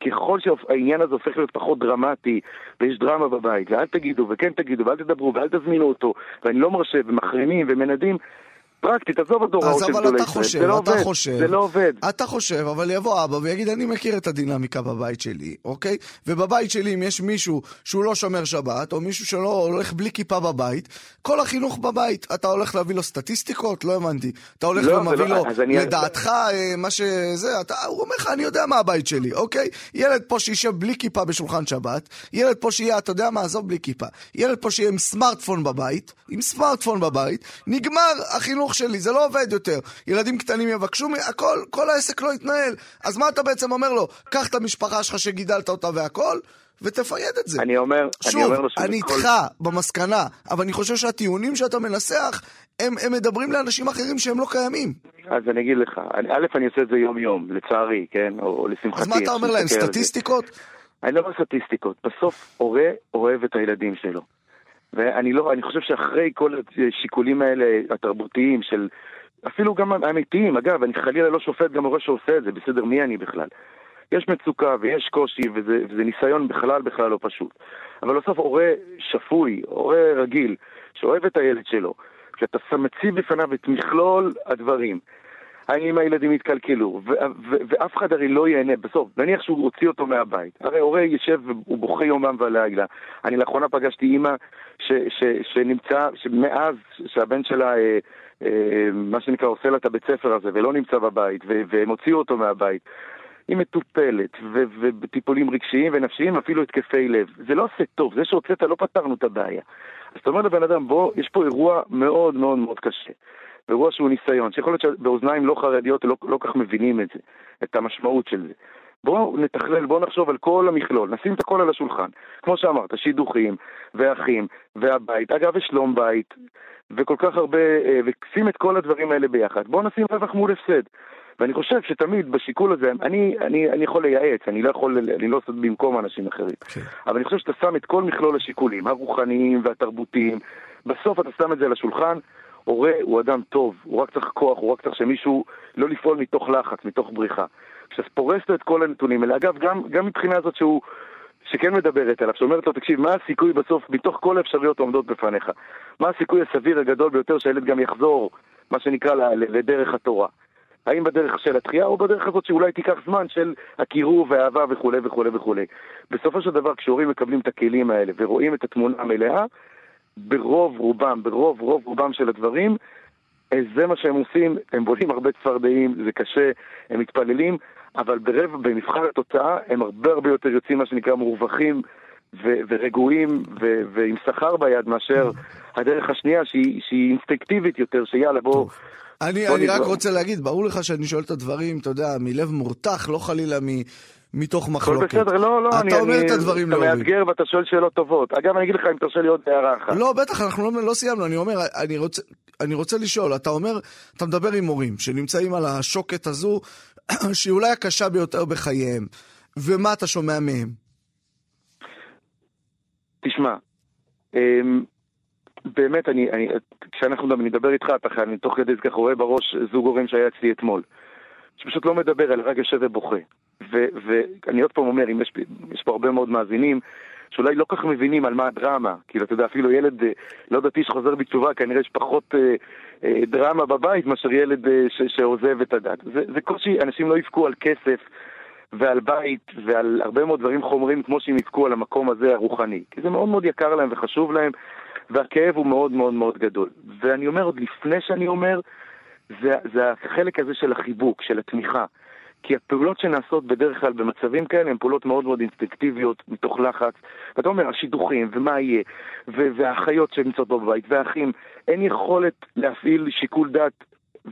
ככל שהעניין הזה הופך להיות פחות דרמטי, ויש דרמה בבית, ואל תגידו, וכן תגידו, ואל תדברו, ואל תזמינו אותו, ואני לא מרשה, ומחרימים, ומנדים, פרקטית, עזוב את הוראות של גדולי ישראל, זה לא עובד, חושב, זה לא עובד. אתה חושב, אבל יבוא אבא ויגיד, אני מכיר את הדינמיקה בבית שלי, אוקיי? ובבית שלי, אם יש מישהו שהוא לא שומר שבת, או מישהו שלא הולך בלי כיפה בבית, כל החינוך בבית, אתה הולך להביא לו סטטיסטיקות? לא הבנתי. אתה הולך לא, ומביא לא, לו, לדעתך, אני... מה שזה, אתה, הוא אומר לך, אני יודע מה הבית שלי, אוקיי? ילד פה שישב בלי כיפה בשולחן שבת, ילד פה שיהיה, אתה יודע מה, עזוב בלי כיפה. ילד פה שיהיה עם סמארטפון בבית, עם סמארטפון בבית, נגמר החינוך החינוך שלי, זה לא עובד יותר. ילדים קטנים יבקשו, הכל, כל העסק לא יתנהל. אז מה אתה בעצם אומר לו? קח את המשפחה שלך שגידלת אותה והכל, ותפייד את זה. אני אומר, שוב, אני אומר לו אני איתך במסקנה, אבל אני חושב שהטיעונים שאתה מנסח, הם, הם מדברים לאנשים אחרים שהם לא קיימים. אז אני אגיד לך, א', אני עושה את זה יום-יום, לצערי, כן? או, או לשמחתי. אז מה אתה אומר להם, סטטיסטיקות? אני לא אומר סטטיסטיקות. בסוף, הורה אוהב את הילדים שלו. ואני לא, אני חושב שאחרי כל השיקולים האלה, התרבותיים, של אפילו גם האמיתיים, אגב, אני חלילה לא שופט גם הורה שעושה את זה, בסדר, מי אני בכלל? יש מצוקה ויש קושי, וזה, וזה ניסיון בכלל בכלל לא פשוט. אבל בסוף הורה שפוי, הורה רגיל, שאוהב את הילד שלו, כשאתה מציב בפניו את מכלול הדברים, האם הילדים יתקלקלו, ואף אחד הרי לא ייהנה, בסוף, נניח שהוא הוציא אותו מהבית, הרי הורה יושב והוא בוכה יומם ולילה. אני לאחרונה פגשתי אימא שנמצא, שמאז שהבן שלה, אה, אה, מה שנקרא, עושה לה את הבית ספר הזה ולא נמצא בבית, והם הוציאו אותו מהבית, היא מטופלת, ובטיפולים רגשיים ונפשיים, אפילו התקפי לב. זה לא עושה טוב, זה שהוצאת לא פתרנו את הבעיה. אז אתה אומר לבן אדם, בוא, יש פה אירוע מאוד מאוד מאוד קשה. אירוע שהוא ניסיון, שיכול להיות שבאוזניים לא חרדיות לא, לא כך מבינים את זה, את המשמעות של זה. בואו נתכלל, בואו נחשוב על כל המכלול, נשים את הכל על השולחן. כמו שאמרת, שידוכים, ואחים, והבית. אגב, יש שלום בית, וכל כך הרבה, אה, ושים את כל הדברים האלה ביחד. בואו נשים רווח מול הפסד. ואני חושב שתמיד בשיקול הזה, אני, אני, אני יכול לייעץ, אני לא יכול, אני לא עושה במקום אנשים אחרים. Okay. כן. אבל אני חושב שאתה שם את כל מכלול השיקולים, הרוחניים והתרבותיים, בסוף אתה שם את זה על השולחן, הורה הוא אדם טוב, הוא רק צריך כוח, הוא רק צריך שמישהו לא לפעול מתוך לחץ, מתוך בריחה. כשאתה פורס לו את כל הנתונים האלה, אגב, גם, גם מבחינה הזאת שהוא, שכן מדברת עליו, שאומרת לו, תקשיב, מה הסיכוי בסוף, מתוך כל האפשרויות העומדות בפניך, מה הסיכוי הסביר הגדול ביותר שהילד גם יחזור, מה שנקרא, לדרך התורה? האם בדרך של התחייה או בדרך הזאת שאולי תיקח זמן של הקירוב והאהבה וכולי וכולי וכולי. בסופו של דבר כשהורים מקבלים את הכלים האלה ורואים את התמונה המלאה, ברוב רובם, ברוב רוב רובם של הדברים, אה, זה מה שהם עושים, הם בונים הרבה צפרדעים, זה קשה, הם מתפללים, אבל ברבע, במבחן התוצאה הם הרבה הרבה יותר יוצאים מה שנקרא מורווחים ו- ורגועים ו- ועם שכר ביד מאשר הדרך השנייה שהיא, שהיא אינסטינקטיבית יותר, שיאללה בוא... טוב. אני, אני רק רוצה להגיד, ברור לך שאני שואל את הדברים, אתה יודע, מלב מורתח, לא חלילה מ... מתוך מחלוקת. בסדר, לא, לא, אתה אני... אומר אני, את הדברים להורים. אתה מאתגר ואתה שואל שאלות טובות. אגב, אני אגיד לך אם תרשה לי עוד הערה אחת. לא, בטח, אנחנו לא, לא סיימנו. אני אומר, אני רוצה, אני רוצה לשאול, אתה אומר, אתה מדבר עם הורים שנמצאים על השוקת הזו, שהיא אולי הקשה ביותר בחייהם, ומה אתה שומע מהם? תשמע, אמ, באמת, אני, אני, כשאנחנו אני מדבר איתך, אתה, אני תוך כדי זה ככה רואה בראש זוג הורים שהיה אצלי אתמול. שפשוט לא מדבר, אלא רק יושב ובוכה. ואני עוד פעם אומר, אם יש, יש פה הרבה מאוד מאזינים, שאולי לא כך מבינים על מה הדרמה. כאילו, אתה יודע, אפילו ילד אה, לא דתי שחוזר בתשובה, כנראה יש פחות אה, אה, דרמה בבית מאשר ילד אה, ש, שעוזב את הדת. זה, זה קושי, אנשים לא יבכו על כסף ועל בית ועל הרבה מאוד דברים חומרים כמו שהם יבכו על המקום הזה הרוחני. כי זה מאוד מאוד יקר להם וחשוב להם. והכאב הוא מאוד מאוד מאוד גדול. ואני אומר, עוד לפני שאני אומר, זה, זה החלק הזה של החיבוק, של התמיכה. כי הפעולות שנעשות בדרך כלל במצבים כאלה הן פעולות מאוד מאוד אינסטינקטיביות, מתוך לחץ. ואתה אומר, השידוכים, ומה יהיה, והאחיות שנמצאות בבית, והאחים, אין יכולת להפעיל שיקול דעת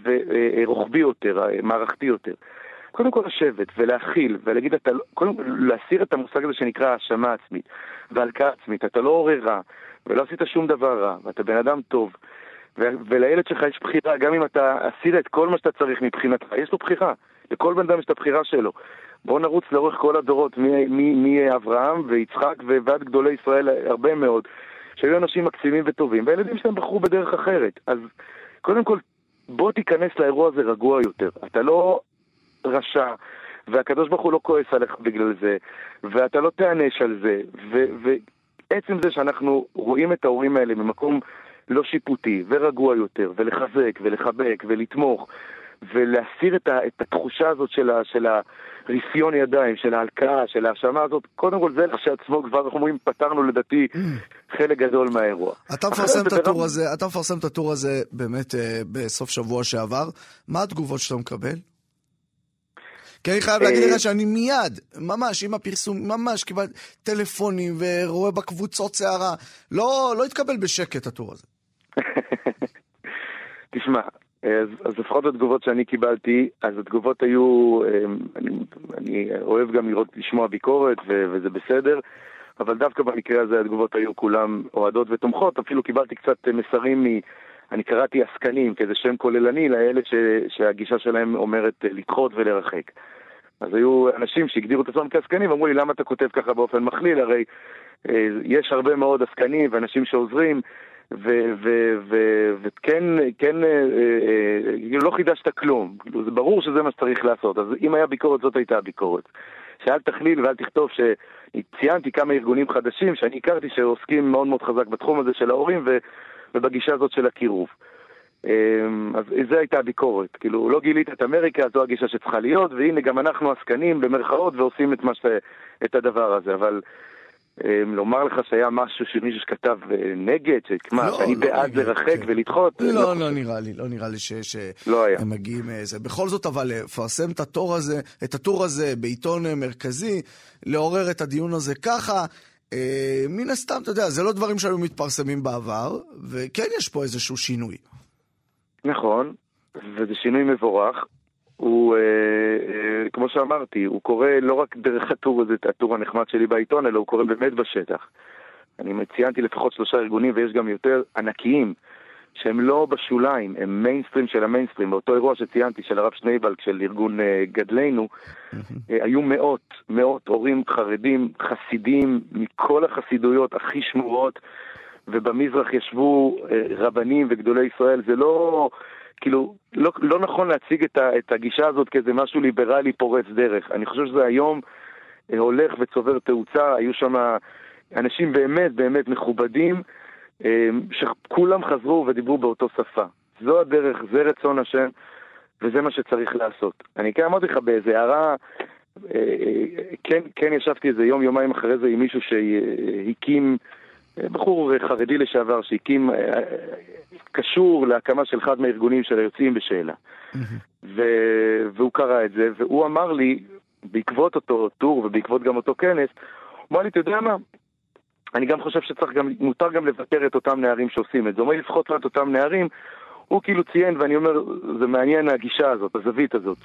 ורוחבי יותר, מערכתי יותר. קודם כל לשבת ולהכיל ולהגיד, אתה, לא- קודם כל להסיר את המושג הזה שנקרא האשמה עצמית והלקאה עצמית. אתה לא עורר רע ולא עשית שום דבר רע ואתה בן אדם טוב. ולילד שלך יש בחירה, גם אם אתה עשית את כל מה שאתה צריך מבחינתך, יש לו בחירה. לכל בן אדם יש את הבחירה שלו. בואו נרוץ לאורך כל הדורות, מאברהם ויצחק ועד גדולי ישראל, הרבה מאוד, שהיו אנשים מקסימים וטובים, והילדים שלהם בחרו בדרך אחרת. אז קודם כל, בוא תיכנס לאירוע הזה רגוע יותר. אתה לא רשע, והקדוש ברוך הוא לא כועס עליך בגלל זה, ואתה לא תיענש על זה, ועצם זה שאנחנו רואים את ההורים האלה ממקום לא שיפוטי ורגוע יותר, ולחזק ולחבק ולתמוך, ולהסיר את, ה, את התחושה הזאת של, ה, של הרפיון ידיים, של ההלקאה, של ההאשמה הזאת, קודם כל זה כשעצמו כבר, איך אומרים, פתרנו לדעתי חלק גדול מהאירוע. אתה מפרסם את הטור הזה, אתה מפרסם את הטור הזה באמת אה, בסוף שבוע שעבר, מה התגובות שאתה מקבל? כי אני חייב להגיד לך שאני מיד, ממש, עם הפרסום, ממש קיבלתי טלפונים ורואה בקבוצות סערה. לא, לא התקבל בשקט הטור הזה. תשמע, אז, אז לפחות התגובות שאני קיבלתי, אז התגובות היו, אמ, אני, אני אוהב גם לראות, לשמוע ביקורת ו, וזה בסדר, אבל דווקא במקרה הזה התגובות היו כולם אוהדות ותומכות, אפילו קיבלתי קצת מסרים מ... אני קראתי עסקנים כאיזה שם כוללני לאלה ש, שהגישה שלהם אומרת לדחות ולרחק. אז היו אנשים שהגדירו את עצמם כעסקנים ואמרו לי למה אתה כותב ככה באופן מכליל, הרי אה, יש הרבה מאוד עסקנים ואנשים שעוזרים וכן, כן, אה, אה, לא חידשת כלום, כאילו, זה ברור שזה מה שצריך לעשות, אז אם היה ביקורת זאת הייתה הביקורת. שאל תכליל ואל תכתוב שציינתי כמה ארגונים חדשים שאני הכרתי שעוסקים מאוד מאוד חזק בתחום הזה של ההורים ובגישה הזאת של הקירוב. אמ, אז זו הייתה הביקורת, כאילו לא גילית את אמריקה, זו הגישה שצריכה להיות, והנה גם אנחנו עסקנים במרכאות ועושים את, ש... את הדבר הזה, אבל לומר לך שהיה משהו שמישהו שכתב אה, נגד, שמה, לא, שאני לא בעד לרחק כן. ולדחות? לא, לא, לא נראה לי, לא נראה לי ש... ש... לא היה. מגיעים איזה. אה, בכל זאת, אבל לפרסם אה, את הטור הזה, את הטור הזה בעיתון מרכזי, לעורר את הדיון הזה ככה, אה, מן הסתם, אתה יודע, זה לא דברים שהיו מתפרסמים בעבר, וכן יש פה איזשהו שינוי. נכון, וזה שינוי מבורך. הוא, אה, אה, כמו שאמרתי, הוא קורה לא רק דרך הטור הזה, הטור הנחמד שלי בעיתון, אלא הוא קורה באמת בשטח. אני ציינתי לפחות שלושה ארגונים, ויש גם יותר ענקיים, שהם לא בשוליים, הם מיינסטרים של המיינסטרים. באותו אירוע שציינתי, של הרב שנייבלק, של ארגון אה, גדלנו, אה, היו מאות, מאות הורים חרדים, חסידים, מכל החסידויות הכי שמורות, ובמזרח ישבו אה, רבנים וגדולי ישראל. זה לא... כאילו, לא, לא נכון להציג את, ה, את הגישה הזאת כאיזה משהו ליברלי פורץ דרך. אני חושב שזה היום אה, הולך וצובר תאוצה, היו שם אנשים באמת באמת מכובדים, אה, שכולם חזרו ודיברו באותו שפה. זו הדרך, זה רצון השם, וזה מה שצריך לעשות. אני כן אמרתי לך באיזה הערה, אה, כן, כן ישבתי איזה יום, יומיים אחרי זה עם מישהו שהקים... בחור חרדי לשעבר שהקים, קשור להקמה של אחד מהארגונים של היוצאים בשאלה. ו- והוא קרא את זה, והוא אמר לי, בעקבות אותו טור ובעקבות גם אותו כנס, הוא אמר לי, אתה יודע מה? אני גם חושב שצריך גם, מותר גם לבקר את אותם נערים שעושים את זה. הוא אומר לי, לפחות לא את אותם נערים, הוא כאילו ציין, ואני אומר, זה מעניין הגישה הזאת, הזווית הזאת.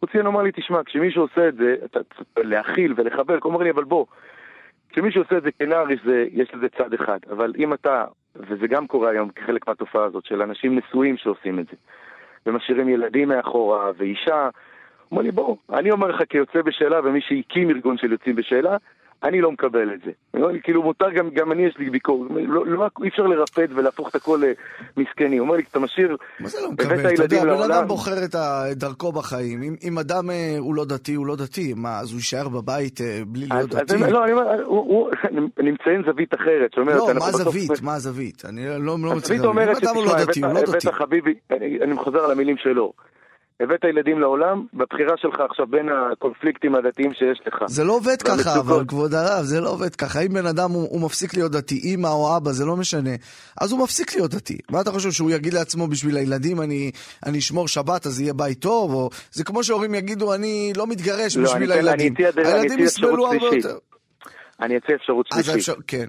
הוא ציין, אמר לי, תשמע, כשמישהו עושה את זה, אתה צריך להכיל ולחבק, הוא אומר לי, אבל בוא, כשמישהו עושה את זה כנער יש, יש לזה צד אחד, אבל אם אתה, וזה גם קורה היום כחלק מהתופעה הזאת, של אנשים נשואים שעושים את זה, ומשאירים ילדים מאחורה, ואישה, הוא אומר לי, בוא, אני אומר לך כיוצא בשאלה, ומי שהקים ארגון של יוצאים בשאלה, אני לא מקבל את זה. כאילו מותר, גם, גם אני יש לי ביקורת, לא, לא, אי אפשר לרפד ולהפוך את הכל למסכני. הוא אומר לי, אתה משאיר, מה זה לא מקבל? אתה יודע, בן אדם בוחר את דרכו בחיים. אם, אם אדם אה, הוא לא דתי, הוא לא דתי, מה, אז הוא יישאר בבית אה, בלי להיות דתי? אז, לא, אני אומר, אני מציין זווית אחרת, שאומרת... לא, מה הזווית? מה הזווית? אני לא, לא מצליח להבין. אם אדם הוא לא דתי, הוא לא דתי. אני חוזר על המילים שלו. הבאת ילדים לעולם, בבחירה שלך עכשיו בין הקונפליקטים הדתיים שיש לך. זה לא עובד ככה. אבל כבוד הרב, זה לא עובד ככה. אם בן אדם הוא, הוא מפסיק להיות דתי, אמא או אבא, זה לא משנה, אז הוא מפסיק להיות דתי. מה אתה חושב, שהוא יגיד לעצמו בשביל הילדים, אני, אני אשמור שבת, אז יהיה בית טוב? או... זה כמו שהורים יגידו, אני לא מתגרש לא, בשביל אני הילדים. אני הילדים יסבלו הרבה. יותר. אני אציע אפשרות שלישית. האפשר... כן.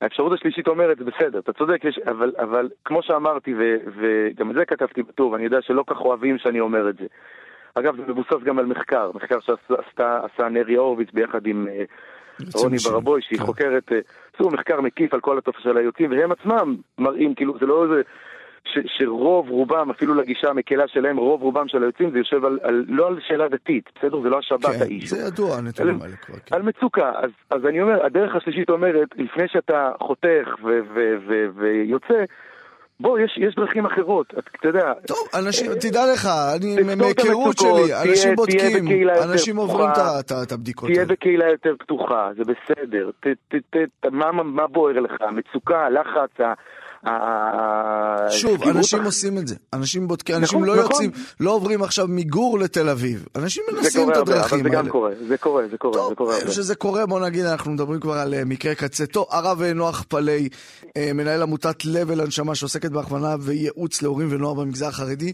האפשרות השלישית אומרת, בסדר, אתה צודק, יש, אבל, אבל כמו שאמרתי, ו, וגם את זה כתבתי בטור, אני יודע שלא כך אוהבים שאני אומר את זה. אגב, זה מבוסס גם על מחקר, מחקר שעשה נרי הורוביץ ביחד עם אה, רוני. ברבוי, שהיא כן. חוקרת, אה, עשו מחקר מקיף על כל התופעה של היוצאים, והם עצמם מראים, כאילו, זה לא איזה... ש, שרוב רובם, אפילו לגישה המקלה שלהם, רוב רובם של היוצאים זה יושב על, על, לא על שאלה דתית, בסדר? זה לא השבת כן, האיש. זה ידוע, הנתונים האלה כבר. כן. על מצוקה. אז, אז אני אומר, הדרך השלישית אומרת, לפני שאתה חותך ו- ו- ו- ויוצא, בוא, יש, יש דרכים אחרות. את- אתה יודע, טוב, אנשים, תדע לך, אני מהיכרות שלי, תהיה- אנשים תהיה בודקים, אנשים עוברים את הבדיקות תהיה האלה. בקהילה יותר פתוחה, זה בסדר. ת, ת, ת, ת, מה, מה- מה בוער לך? המצוקה, הלחץ, ה... ה- שוב, אנשים הח- עושים את זה. אנשים בודקים, נכון, אנשים לא נכון. יוצאים, לא עוברים עכשיו מגור לתל אביב. אנשים זה מנסים קורה את הדרכים זה גם האלה. קורה, זה קורה, זה קורה, זה טוב, קורה הרבה. שזה קורה, בוא נגיד, אנחנו מדברים כבר על אה, מקרה קצה. טוב, הרב אה, נוח פלאי, אה, מנהל עמותת לב אל הנשמה שעוסקת בהכוונה וייעוץ להורים ונוער במגזר החרדי.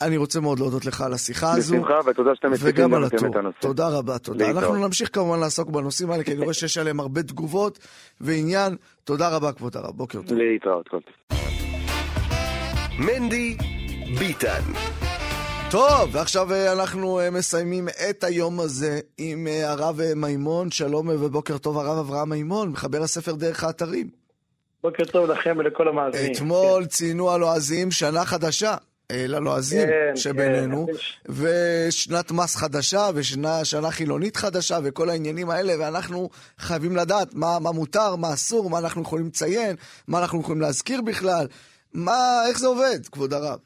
אני רוצה מאוד להודות לך על השיחה הזו. בשמחה, ותודה שאתם מציגים גם על אתם הטור. את הנושא. תודה רבה, תודה. להתראות. אנחנו נמשיך כמובן לעסוק בנושאים האלה, כי אני רואה שיש עליהם הרבה תגובות ועניין. תודה רבה, כבוד הרב. בוקר טוב. להתראות, כל טוב. מנדי ביטן. טוב, ועכשיו אה, אנחנו אה, מסיימים את היום הזה עם אה, הרב מימון. שלום ובוקר טוב, הרב אברהם מימון, מחבר הספר דרך האתרים. בוקר טוב לכם ולכל המאזינים. אתמול ציינו הלועזים שנה חדשה. אה, ללועזים כן, שבינינו, כן. ושנת מס חדשה, ושנה שנה חילונית חדשה, וכל העניינים האלה, ואנחנו חייבים לדעת מה, מה מותר, מה אסור, מה אנחנו יכולים לציין, מה אנחנו יכולים להזכיר בכלל. מה, איך זה עובד, כבוד הרב?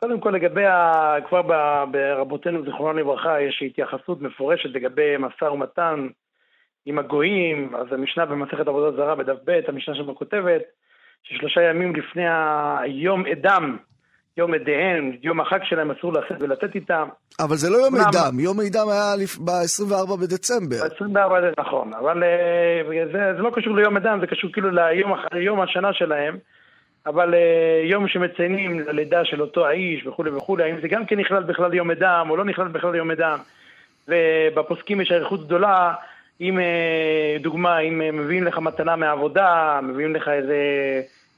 קודם כל לגבי, ה... כבר ב- ברבותינו זיכרונם לברכה, יש התייחסות מפורשת לגבי משא ומתן עם הגויים, אז המשנה במסכת עבודה זרה בדף ב', המשנה שם כותבת, ששלושה ימים לפני היום עדם, יום עדיהם, יום החג שלהם אסור לשאת ולתת איתם. אבל זה לא יום עידם, יום עידם היה לפ- ב-24 בדצמבר. ב-24 זה נכון, אבל אה, זה, זה לא קשור ליום עדם, זה קשור כאילו ליום ליום השנה שלהם, אבל אה, יום שמציינים ללידה של אותו האיש וכולי וכולי, האם זה גם כן נכלל בכלל יום עדם או לא נכלל בכלל יום עדם, ובפוסקים יש אריכות גדולה, אם אה, דוגמה, אם מביאים לך מתנה מהעבודה, מביאים לך איזה,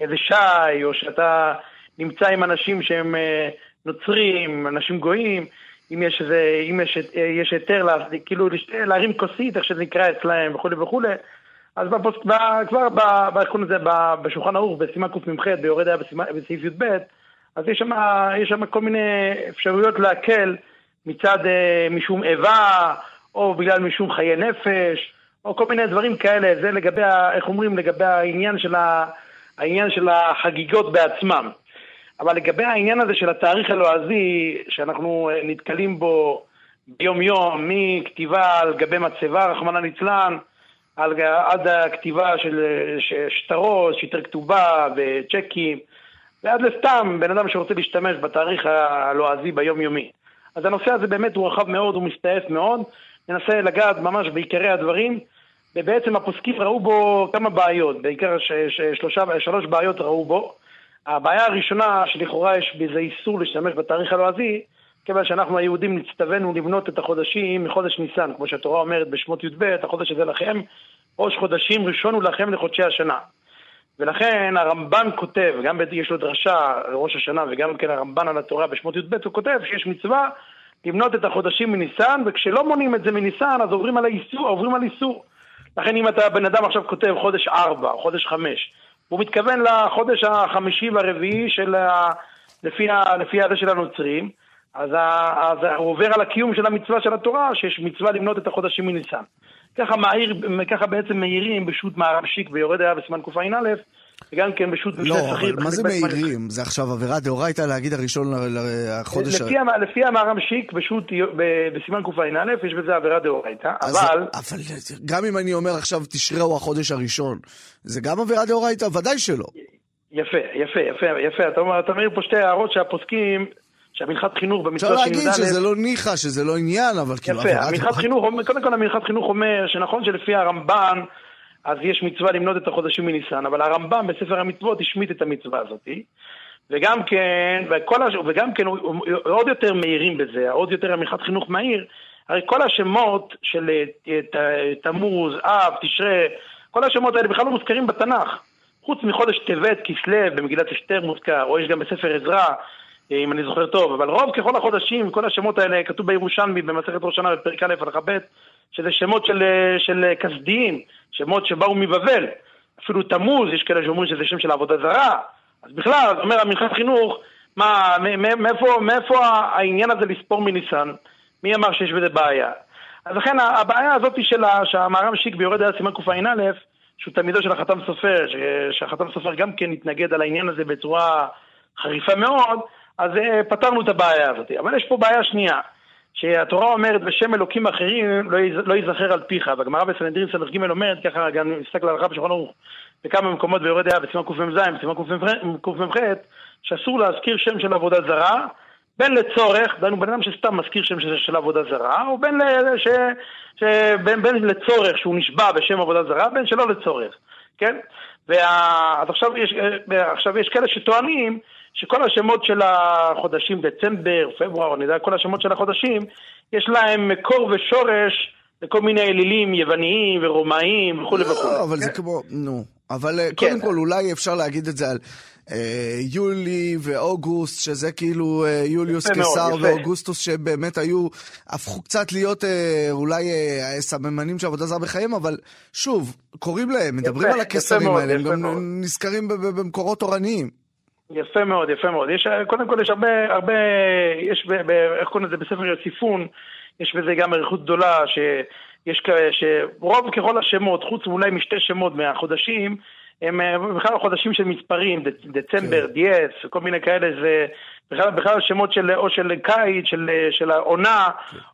איזה שי, או שאתה נמצא עם אנשים שהם אה, נוצרים, אנשים גויים, אם יש איזה, אם יש, אה, יש היתר, לה, כאילו להרים כוסית, איך שזה נקרא אצלהם וכולי וכולי, אז בפוס, ב, כבר ב, ב, איך קוראים לזה, ב- בשולחן ערוך, בסימן קמ"ח, ביורד היה בסעיף י"ב, אז יש שם, יש שם כל מיני אפשרויות להקל מצד אה, משום איבה, או בגלל משום חיי נפש, או כל מיני דברים כאלה, זה לגבי, איך אומרים, לגבי העניין של, ה, העניין של החגיגות בעצמם. אבל לגבי העניין הזה של התאריך הלועזי, שאנחנו אה, נתקלים בו ביום-יום, מכתיבה על גבי מצבה, רחמנא ליצלן, עד הכתיבה של אה, שטרות, שיטר כתובה וצ'קים, ועד לסתם בן אדם שרוצה להשתמש בתאריך הלועזי ביומיומי. אז הנושא הזה באמת הוא רחב מאוד, הוא מסתעף מאוד, ננסה לגעת ממש בעיקרי הדברים, ובעצם הפוסקים ראו בו כמה בעיות, בעיקר ש, ש, שלושה, שלוש בעיות ראו בו. הבעיה הראשונה, שלכאורה יש בזה איסור להשתמש בתאריך הלועזי, כיוון שאנחנו היהודים נצטווינו לבנות את החודשים מחודש ניסן, כמו שהתורה אומרת בשמות י"ב, החודש הזה לכם, ראש חודשים ראשון הוא לכם לחודשי השנה. ולכן הרמב"ן כותב, גם יש לו דרשה לראש השנה וגם כן הרמב"ן על התורה בשמות י"ב, הוא כותב שיש מצווה למנות את החודשים מניסן, וכשלא מונים את זה מניסן אז עוברים על איסור. לכן אם אתה בן אדם עכשיו כותב חודש ארבע, חודש חמש, הוא מתכוון לחודש החמישי והרביעי של ה... לפי, ה... לפי הזה של הנוצרים, אז, ה... אז הוא עובר על הקיום של המצווה של התורה, שיש מצווה למנות את החודשים מניסן. ככה, מעיר, ככה בעצם מעירים בשו"ת מערב שיק ויורד היה בסימן קע"א, וגם כן בשו"ת לא, משנה אבל שכיר. מה זה מעירים? זה עכשיו עבירה דאורייתא להגיד הראשון ל- ל- החודש... ה- לפי, המ- לפי המערב שיק בשו"ת ב- בסימן קע"א יש בזה עבירה דאורייתא, אבל... אבל גם אם אני אומר עכשיו תשרה הוא החודש הראשון, זה גם עבירה דאורייתא? ודאי שלא. יפה, יפה, יפה, יפה. אתה אומר, אתה מעיר פה שתי הערות שהפוסקים שהמנחת חינוך במצווה אפשר של להגיד י"א... שזה לא ניחא, שזה לא עניין, אבל כאילו... יפה, המנחת חינוך, קודם כל המנחת חינוך אומר שנכון שלפי הרמב"ן, אז יש מצווה למנות את החודשים מניסן, אבל הרמב"ם בספר המצוות השמיט את המצווה הזאת. וגם כן, וכל הש... וגם כן, עוד יותר מהירים בזה, עוד יותר המנחת חינוך מהיר, הרי כל השמות של אה, תמוז, אב, תשרה, כל השמות האלה בכלל לא מוזכרים בתנ"ך. חוץ מחודש טבת, כסלו, במגילת אסתר מוזכר, או יש גם בספר עזרא, אה, אם אני זוכר טוב, אבל רוב ככל החודשים, כל השמות האלה כתוב בירושלמי במסכת ראש השנה בפרק א' הלכה ב', שזה שמות של, אה, של אה, כסדיים, שמות שבאו מבבל. אפילו תמוז, יש כאלה שאומרים שזה שם של עבודה זרה. אז בכלל, אומר המנחת חינוך, מה, מאיפה, מאיפה העניין הזה לספור מניסן? מי אמר שיש בזה בעיה? אז לכן הבעיה הזאת של ה- שהמהר"ם שיק ביורד היה סימן קע"א, שהוא תלמידו של החתם סופר, שהחתם סופר גם כן התנגד על העניין הזה בצורה חריפה מאוד, אז אה, פתרנו את הבעיה הזאת. אבל יש פה בעיה שנייה, שהתורה אומרת בשם אלוקים אחרים לא ייז- לא ייזכר על פיך, והגמרא בסנהדרין ס"ג אומרת, ככה גם נסתכל על הלכה בשולחן ערוך בכמה מקומות ביורד דעה בסימן קמ"ז, בסימן קמ"ח, שאסור להזכיר שם של עבודה זרה, בין לצורך, דהיינו בן אדם שסתם מזכיר שם של, עבודה זרה, או בין, ש, ש, בין, בין לצורך שהוא נשבע בשם עבודה זרה, בין שלא לצורך, כן? וה, אז עכשיו יש, אה, יש כאלה שטוענים שכל השמות של החודשים, דצמבר, פברואר, אני יודע, כל השמות של החודשים, יש להם מקור ושורש לכל מיני אלילים יווניים ורומאיים וכולי וכולי. לא, אבל זה כמו, נו. אבל אה, כן. קודם כל, אולי אפשר להגיד את זה על אה, יולי ואוגוסט, שזה כאילו אה, יוליוס קיסר. ואוגוסטוס, שבאמת היו, הפכו קצת להיות אה, אולי אה, סממנים של עבודה זרה בחיים, אבל שוב, קוראים להם, מדברים על יפה הקיסרים מאוד, האלה, הם גם מאוד. נזכרים במקורות תורניים. יפה מאוד, יפה מאוד. יש, קודם כל יש הרבה, הרבה, יש, ב, ב, איך קוראים לזה, בספר יוסיפון, יש בזה גם אריכות גדולה, שיש כאלה, שרוב ככל השמות, חוץ אולי משתי שמות מהחודשים, הם אה, בכלל חודשים של מספרים, דצ- דצמבר, כן. דיאס, כל מיני כאלה, זה בכלל, בכלל שמות של, או של קיץ, של, של העונה,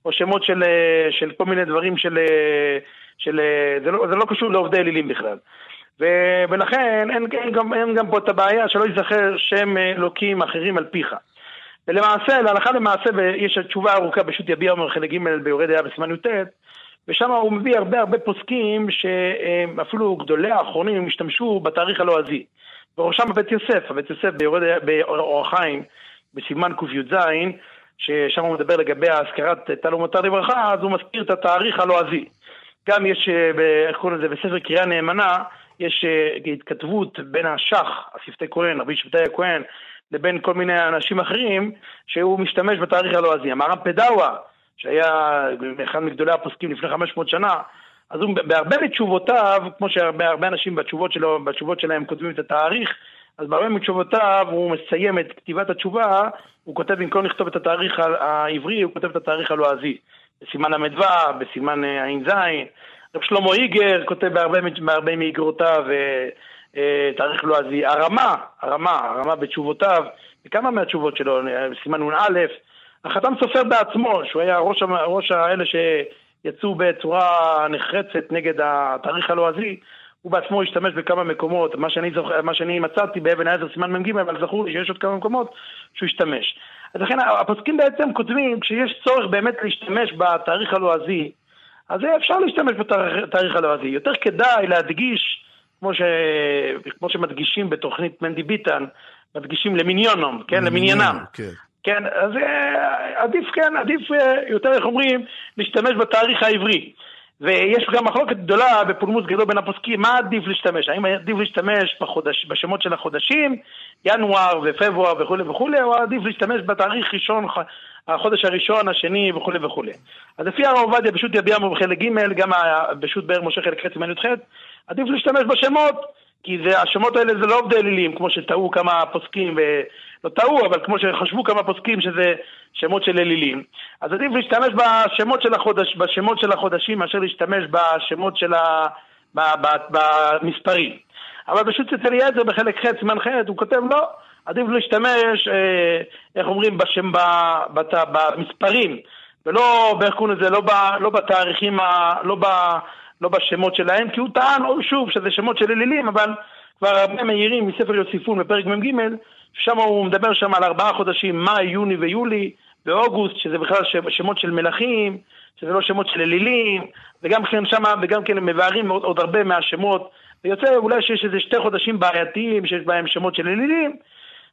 או שמות של, של כל מיני דברים של, של זה, לא, זה לא קשור לעובדי אלילים בכלל. ולכן אין, אין, גם, אין גם פה את הבעיה שלא ייזכר שם אה, אלוקים אחרים על פיך. ולמעשה, להלכה למעשה, יש תשובה ארוכה בשו"ת יביע אומר חלק ג' ביורד דעה בסימן י"ט, ושם הוא מביא הרבה הרבה פוסקים שאפילו גדולי האחרונים השתמשו בתאריך הלועזי. בראשם בבית יוסף, הבית יוסף ביורד באור החיים, בסימן קי"ז, ששם הוא מדבר לגבי הזכרת טל ומטר לברכה, אז הוא מזכיר את התאריך הלועזי. גם יש, אה, איך קוראים לזה, בספר קריאה נאמנה, יש אה, התכתבות בין השח, השפתי כהן, רבי שבתאי הכהן, לבין כל מיני אנשים אחרים, שהוא משתמש בתאריך הלועזי. המהר"ם פדאווה, שהיה אחד מגדולי הפוסקים לפני 500 שנה, אז הוא בהרבה מתשובותיו, כמו שהרבה הרבה אנשים בתשובות, שלו, בתשובות שלהם כותבים את התאריך, אז בהרבה מתשובותיו הוא מסיים את כתיבת התשובה, הוא כותב במקום לכתוב את התאריך העברי, הוא כותב את התאריך הלועזי. בסימן ל"ו, בסימן אה, ע"ז. רב שלמה איגר כותב בהרבה, מאיגרותיו אה, אה, תאריך לועזי. הרמה, הרמה, הרמה בתשובותיו, בכמה מהתשובות שלו, אה, בסימן נ"א, החתם סופר בעצמו, שהוא היה ראש, ראש האלה שיצאו בצורה נחרצת נגד התאריך הלועזי, הוא בעצמו השתמש בכמה מקומות, מה שאני, זוכר, מה שאני מצאתי באבן העזר סימן מ"ג, אבל זכור לי שיש עוד כמה מקומות שהוא השתמש. אז לכן הפוסקים בעצם כותבים, כשיש צורך באמת להשתמש בתאריך הלועזי, אז אפשר להשתמש בתאריך הלועזי. יותר כדאי להדגיש, כמו, ש... כמו שמדגישים בתוכנית מנדי ביטן, מדגישים למיניונום, כן? למניינם. כן. כן, אז אה, עדיף, כן, עדיף אה, יותר, איך אומרים, להשתמש בתאריך העברי. ויש גם מחלוקת גדולה בפולמוס גדול בין הפוסקים, מה עדיף להשתמש? האם עדיף להשתמש בחודש, בשמות של החודשים, ינואר ופברואר וכולי וכולי, או עדיף להשתמש בתאריך ראשון, החודש הראשון, השני וכולי וכולי. אז לפי הרב עובדיה, פשוט יביע בחלק ג', גם פשוט באר משה חלק ח' סימן י"ח, עדיף להשתמש בשמות, כי זה, השמות האלה זה לא עובדי אלילים, כמו שטעו כמה פוסקים, ולא טעו, אבל כמו שחשבו כמה פוסקים שזה שמות של אלילים. אז עדיף להשתמש בשמות של, החודש, בשמות של החודשים מאשר להשתמש בשמות של ה... במספרים. אבל פשוט אצל אליעזר בחלק ח' ח' הוא כותב לא, עדיף להשתמש, אה, איך אומרים, בשם, בת, במספרים, ולא, איך קוראים לזה, לא, לא בתאריכים, לא, ב, לא בשמות שלהם, כי הוא טען, שוב, שזה שמות של אלילים, אבל כבר הרבה מהירים מספר יוסיפון בפרק מ"ג, שם הוא מדבר שם על ארבעה חודשים, מאי, יוני ויולי, ואוגוסט, שזה בכלל שמות של מלכים, שזה לא שמות של אלילים, וגם כן שם, וגם כן מבארים עוד, עוד הרבה מהשמות, ויוצא אולי שיש איזה שתי חודשים בעייתיים, שיש בהם שמות של אלילים,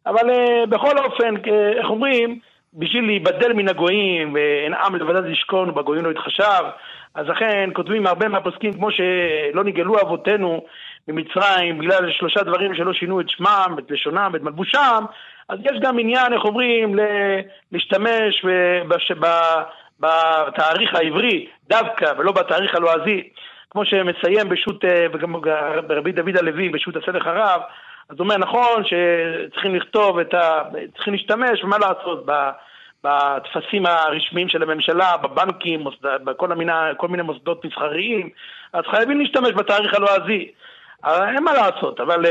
אבל uh, בכל אופן, uh, איך אומרים, בשביל להיבדל מן הגויים, ואין עם לבדד ישכון ובגויים לא יתחשב, אז לכן כותבים הרבה מהפוסקים, כמו שלא נגאלו אבותינו ממצרים בגלל שלושה דברים שלא שינו את שמם, את לשונם ואת מלבושם, אז יש גם עניין, איך אומרים, להשתמש. בתאריך העברי דווקא ולא בתאריך הלועזי, כמו שמסיים בשו"ת, וגם רבי דוד הלוי בשו"ת הסדק הרב, אז הוא אומר, נכון שצריכים לכתוב את ה... צריכים להשתמש, ומה לעשות, בטפסים הרשמיים של הממשלה, בבנקים, בכל מיני, מיני מוסדות מסחריים, אז חייבים להשתמש בתאריך הלועזי. אין מה לעשות, אבל,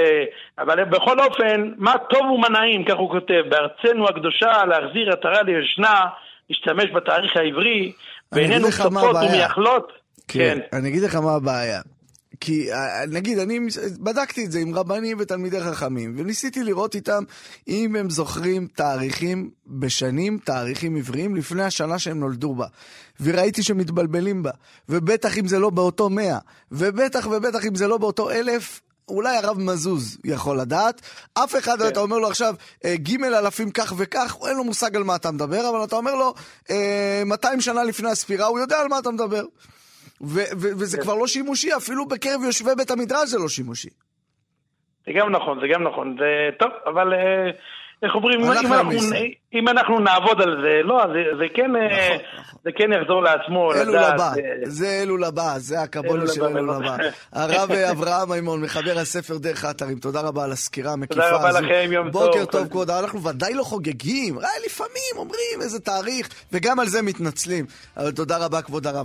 אבל בכל אופן, מה טוב ומה נעים, כך הוא כותב, בארצנו הקדושה להחזיר עטרה לישנה, להשתמש בתאריך העברי, ואיננו צופות ומייחלות. כן, כן, אני אגיד לך מה הבעיה. כי אה, נגיד, אני בדקתי את זה עם רבנים ותלמידי חכמים, וניסיתי לראות איתם אם הם זוכרים תאריכים בשנים, תאריכים עבריים, לפני השנה שהם נולדו בה. וראיתי שמתבלבלים בה. ובטח אם זה לא באותו מאה, ובטח ובטח אם זה לא באותו אלף, אולי הרב מזוז יכול לדעת. אף אחד, כן. אתה אומר לו עכשיו, אה, ג' אלפים כך וכך, אין לו מושג על מה אתה מדבר, אבל אתה אומר לו, 200 אה, שנה לפני הספירה, הוא יודע על מה אתה מדבר. וזה כן. כבר לא שימושי, אפילו בקרב יושבי בית המדרש זה לא שימושי. זה גם נכון, זה גם נכון. זה טוב, אבל אה, איך אומרים, אם אנחנו, אם אנחנו נעבוד על זה, לא, זה, זה, כן, אה, נכון, נכון. זה כן יחזור לעצמו, אלול לדעת. הבא, זה... זה אלול הבא, זה הקבולה של אלול הבא. הרב אברהם מימון, מחבר הספר דרך האתרים, תודה רבה על הסקירה המקיפה הזו. תודה רבה לכם, יום טוב. בוקר טוב, כבוד, אנחנו ודאי לא חוגגים, לפעמים אומרים איזה תאריך, וגם על זה מתנצלים. אבל תודה רבה, כבוד הרב.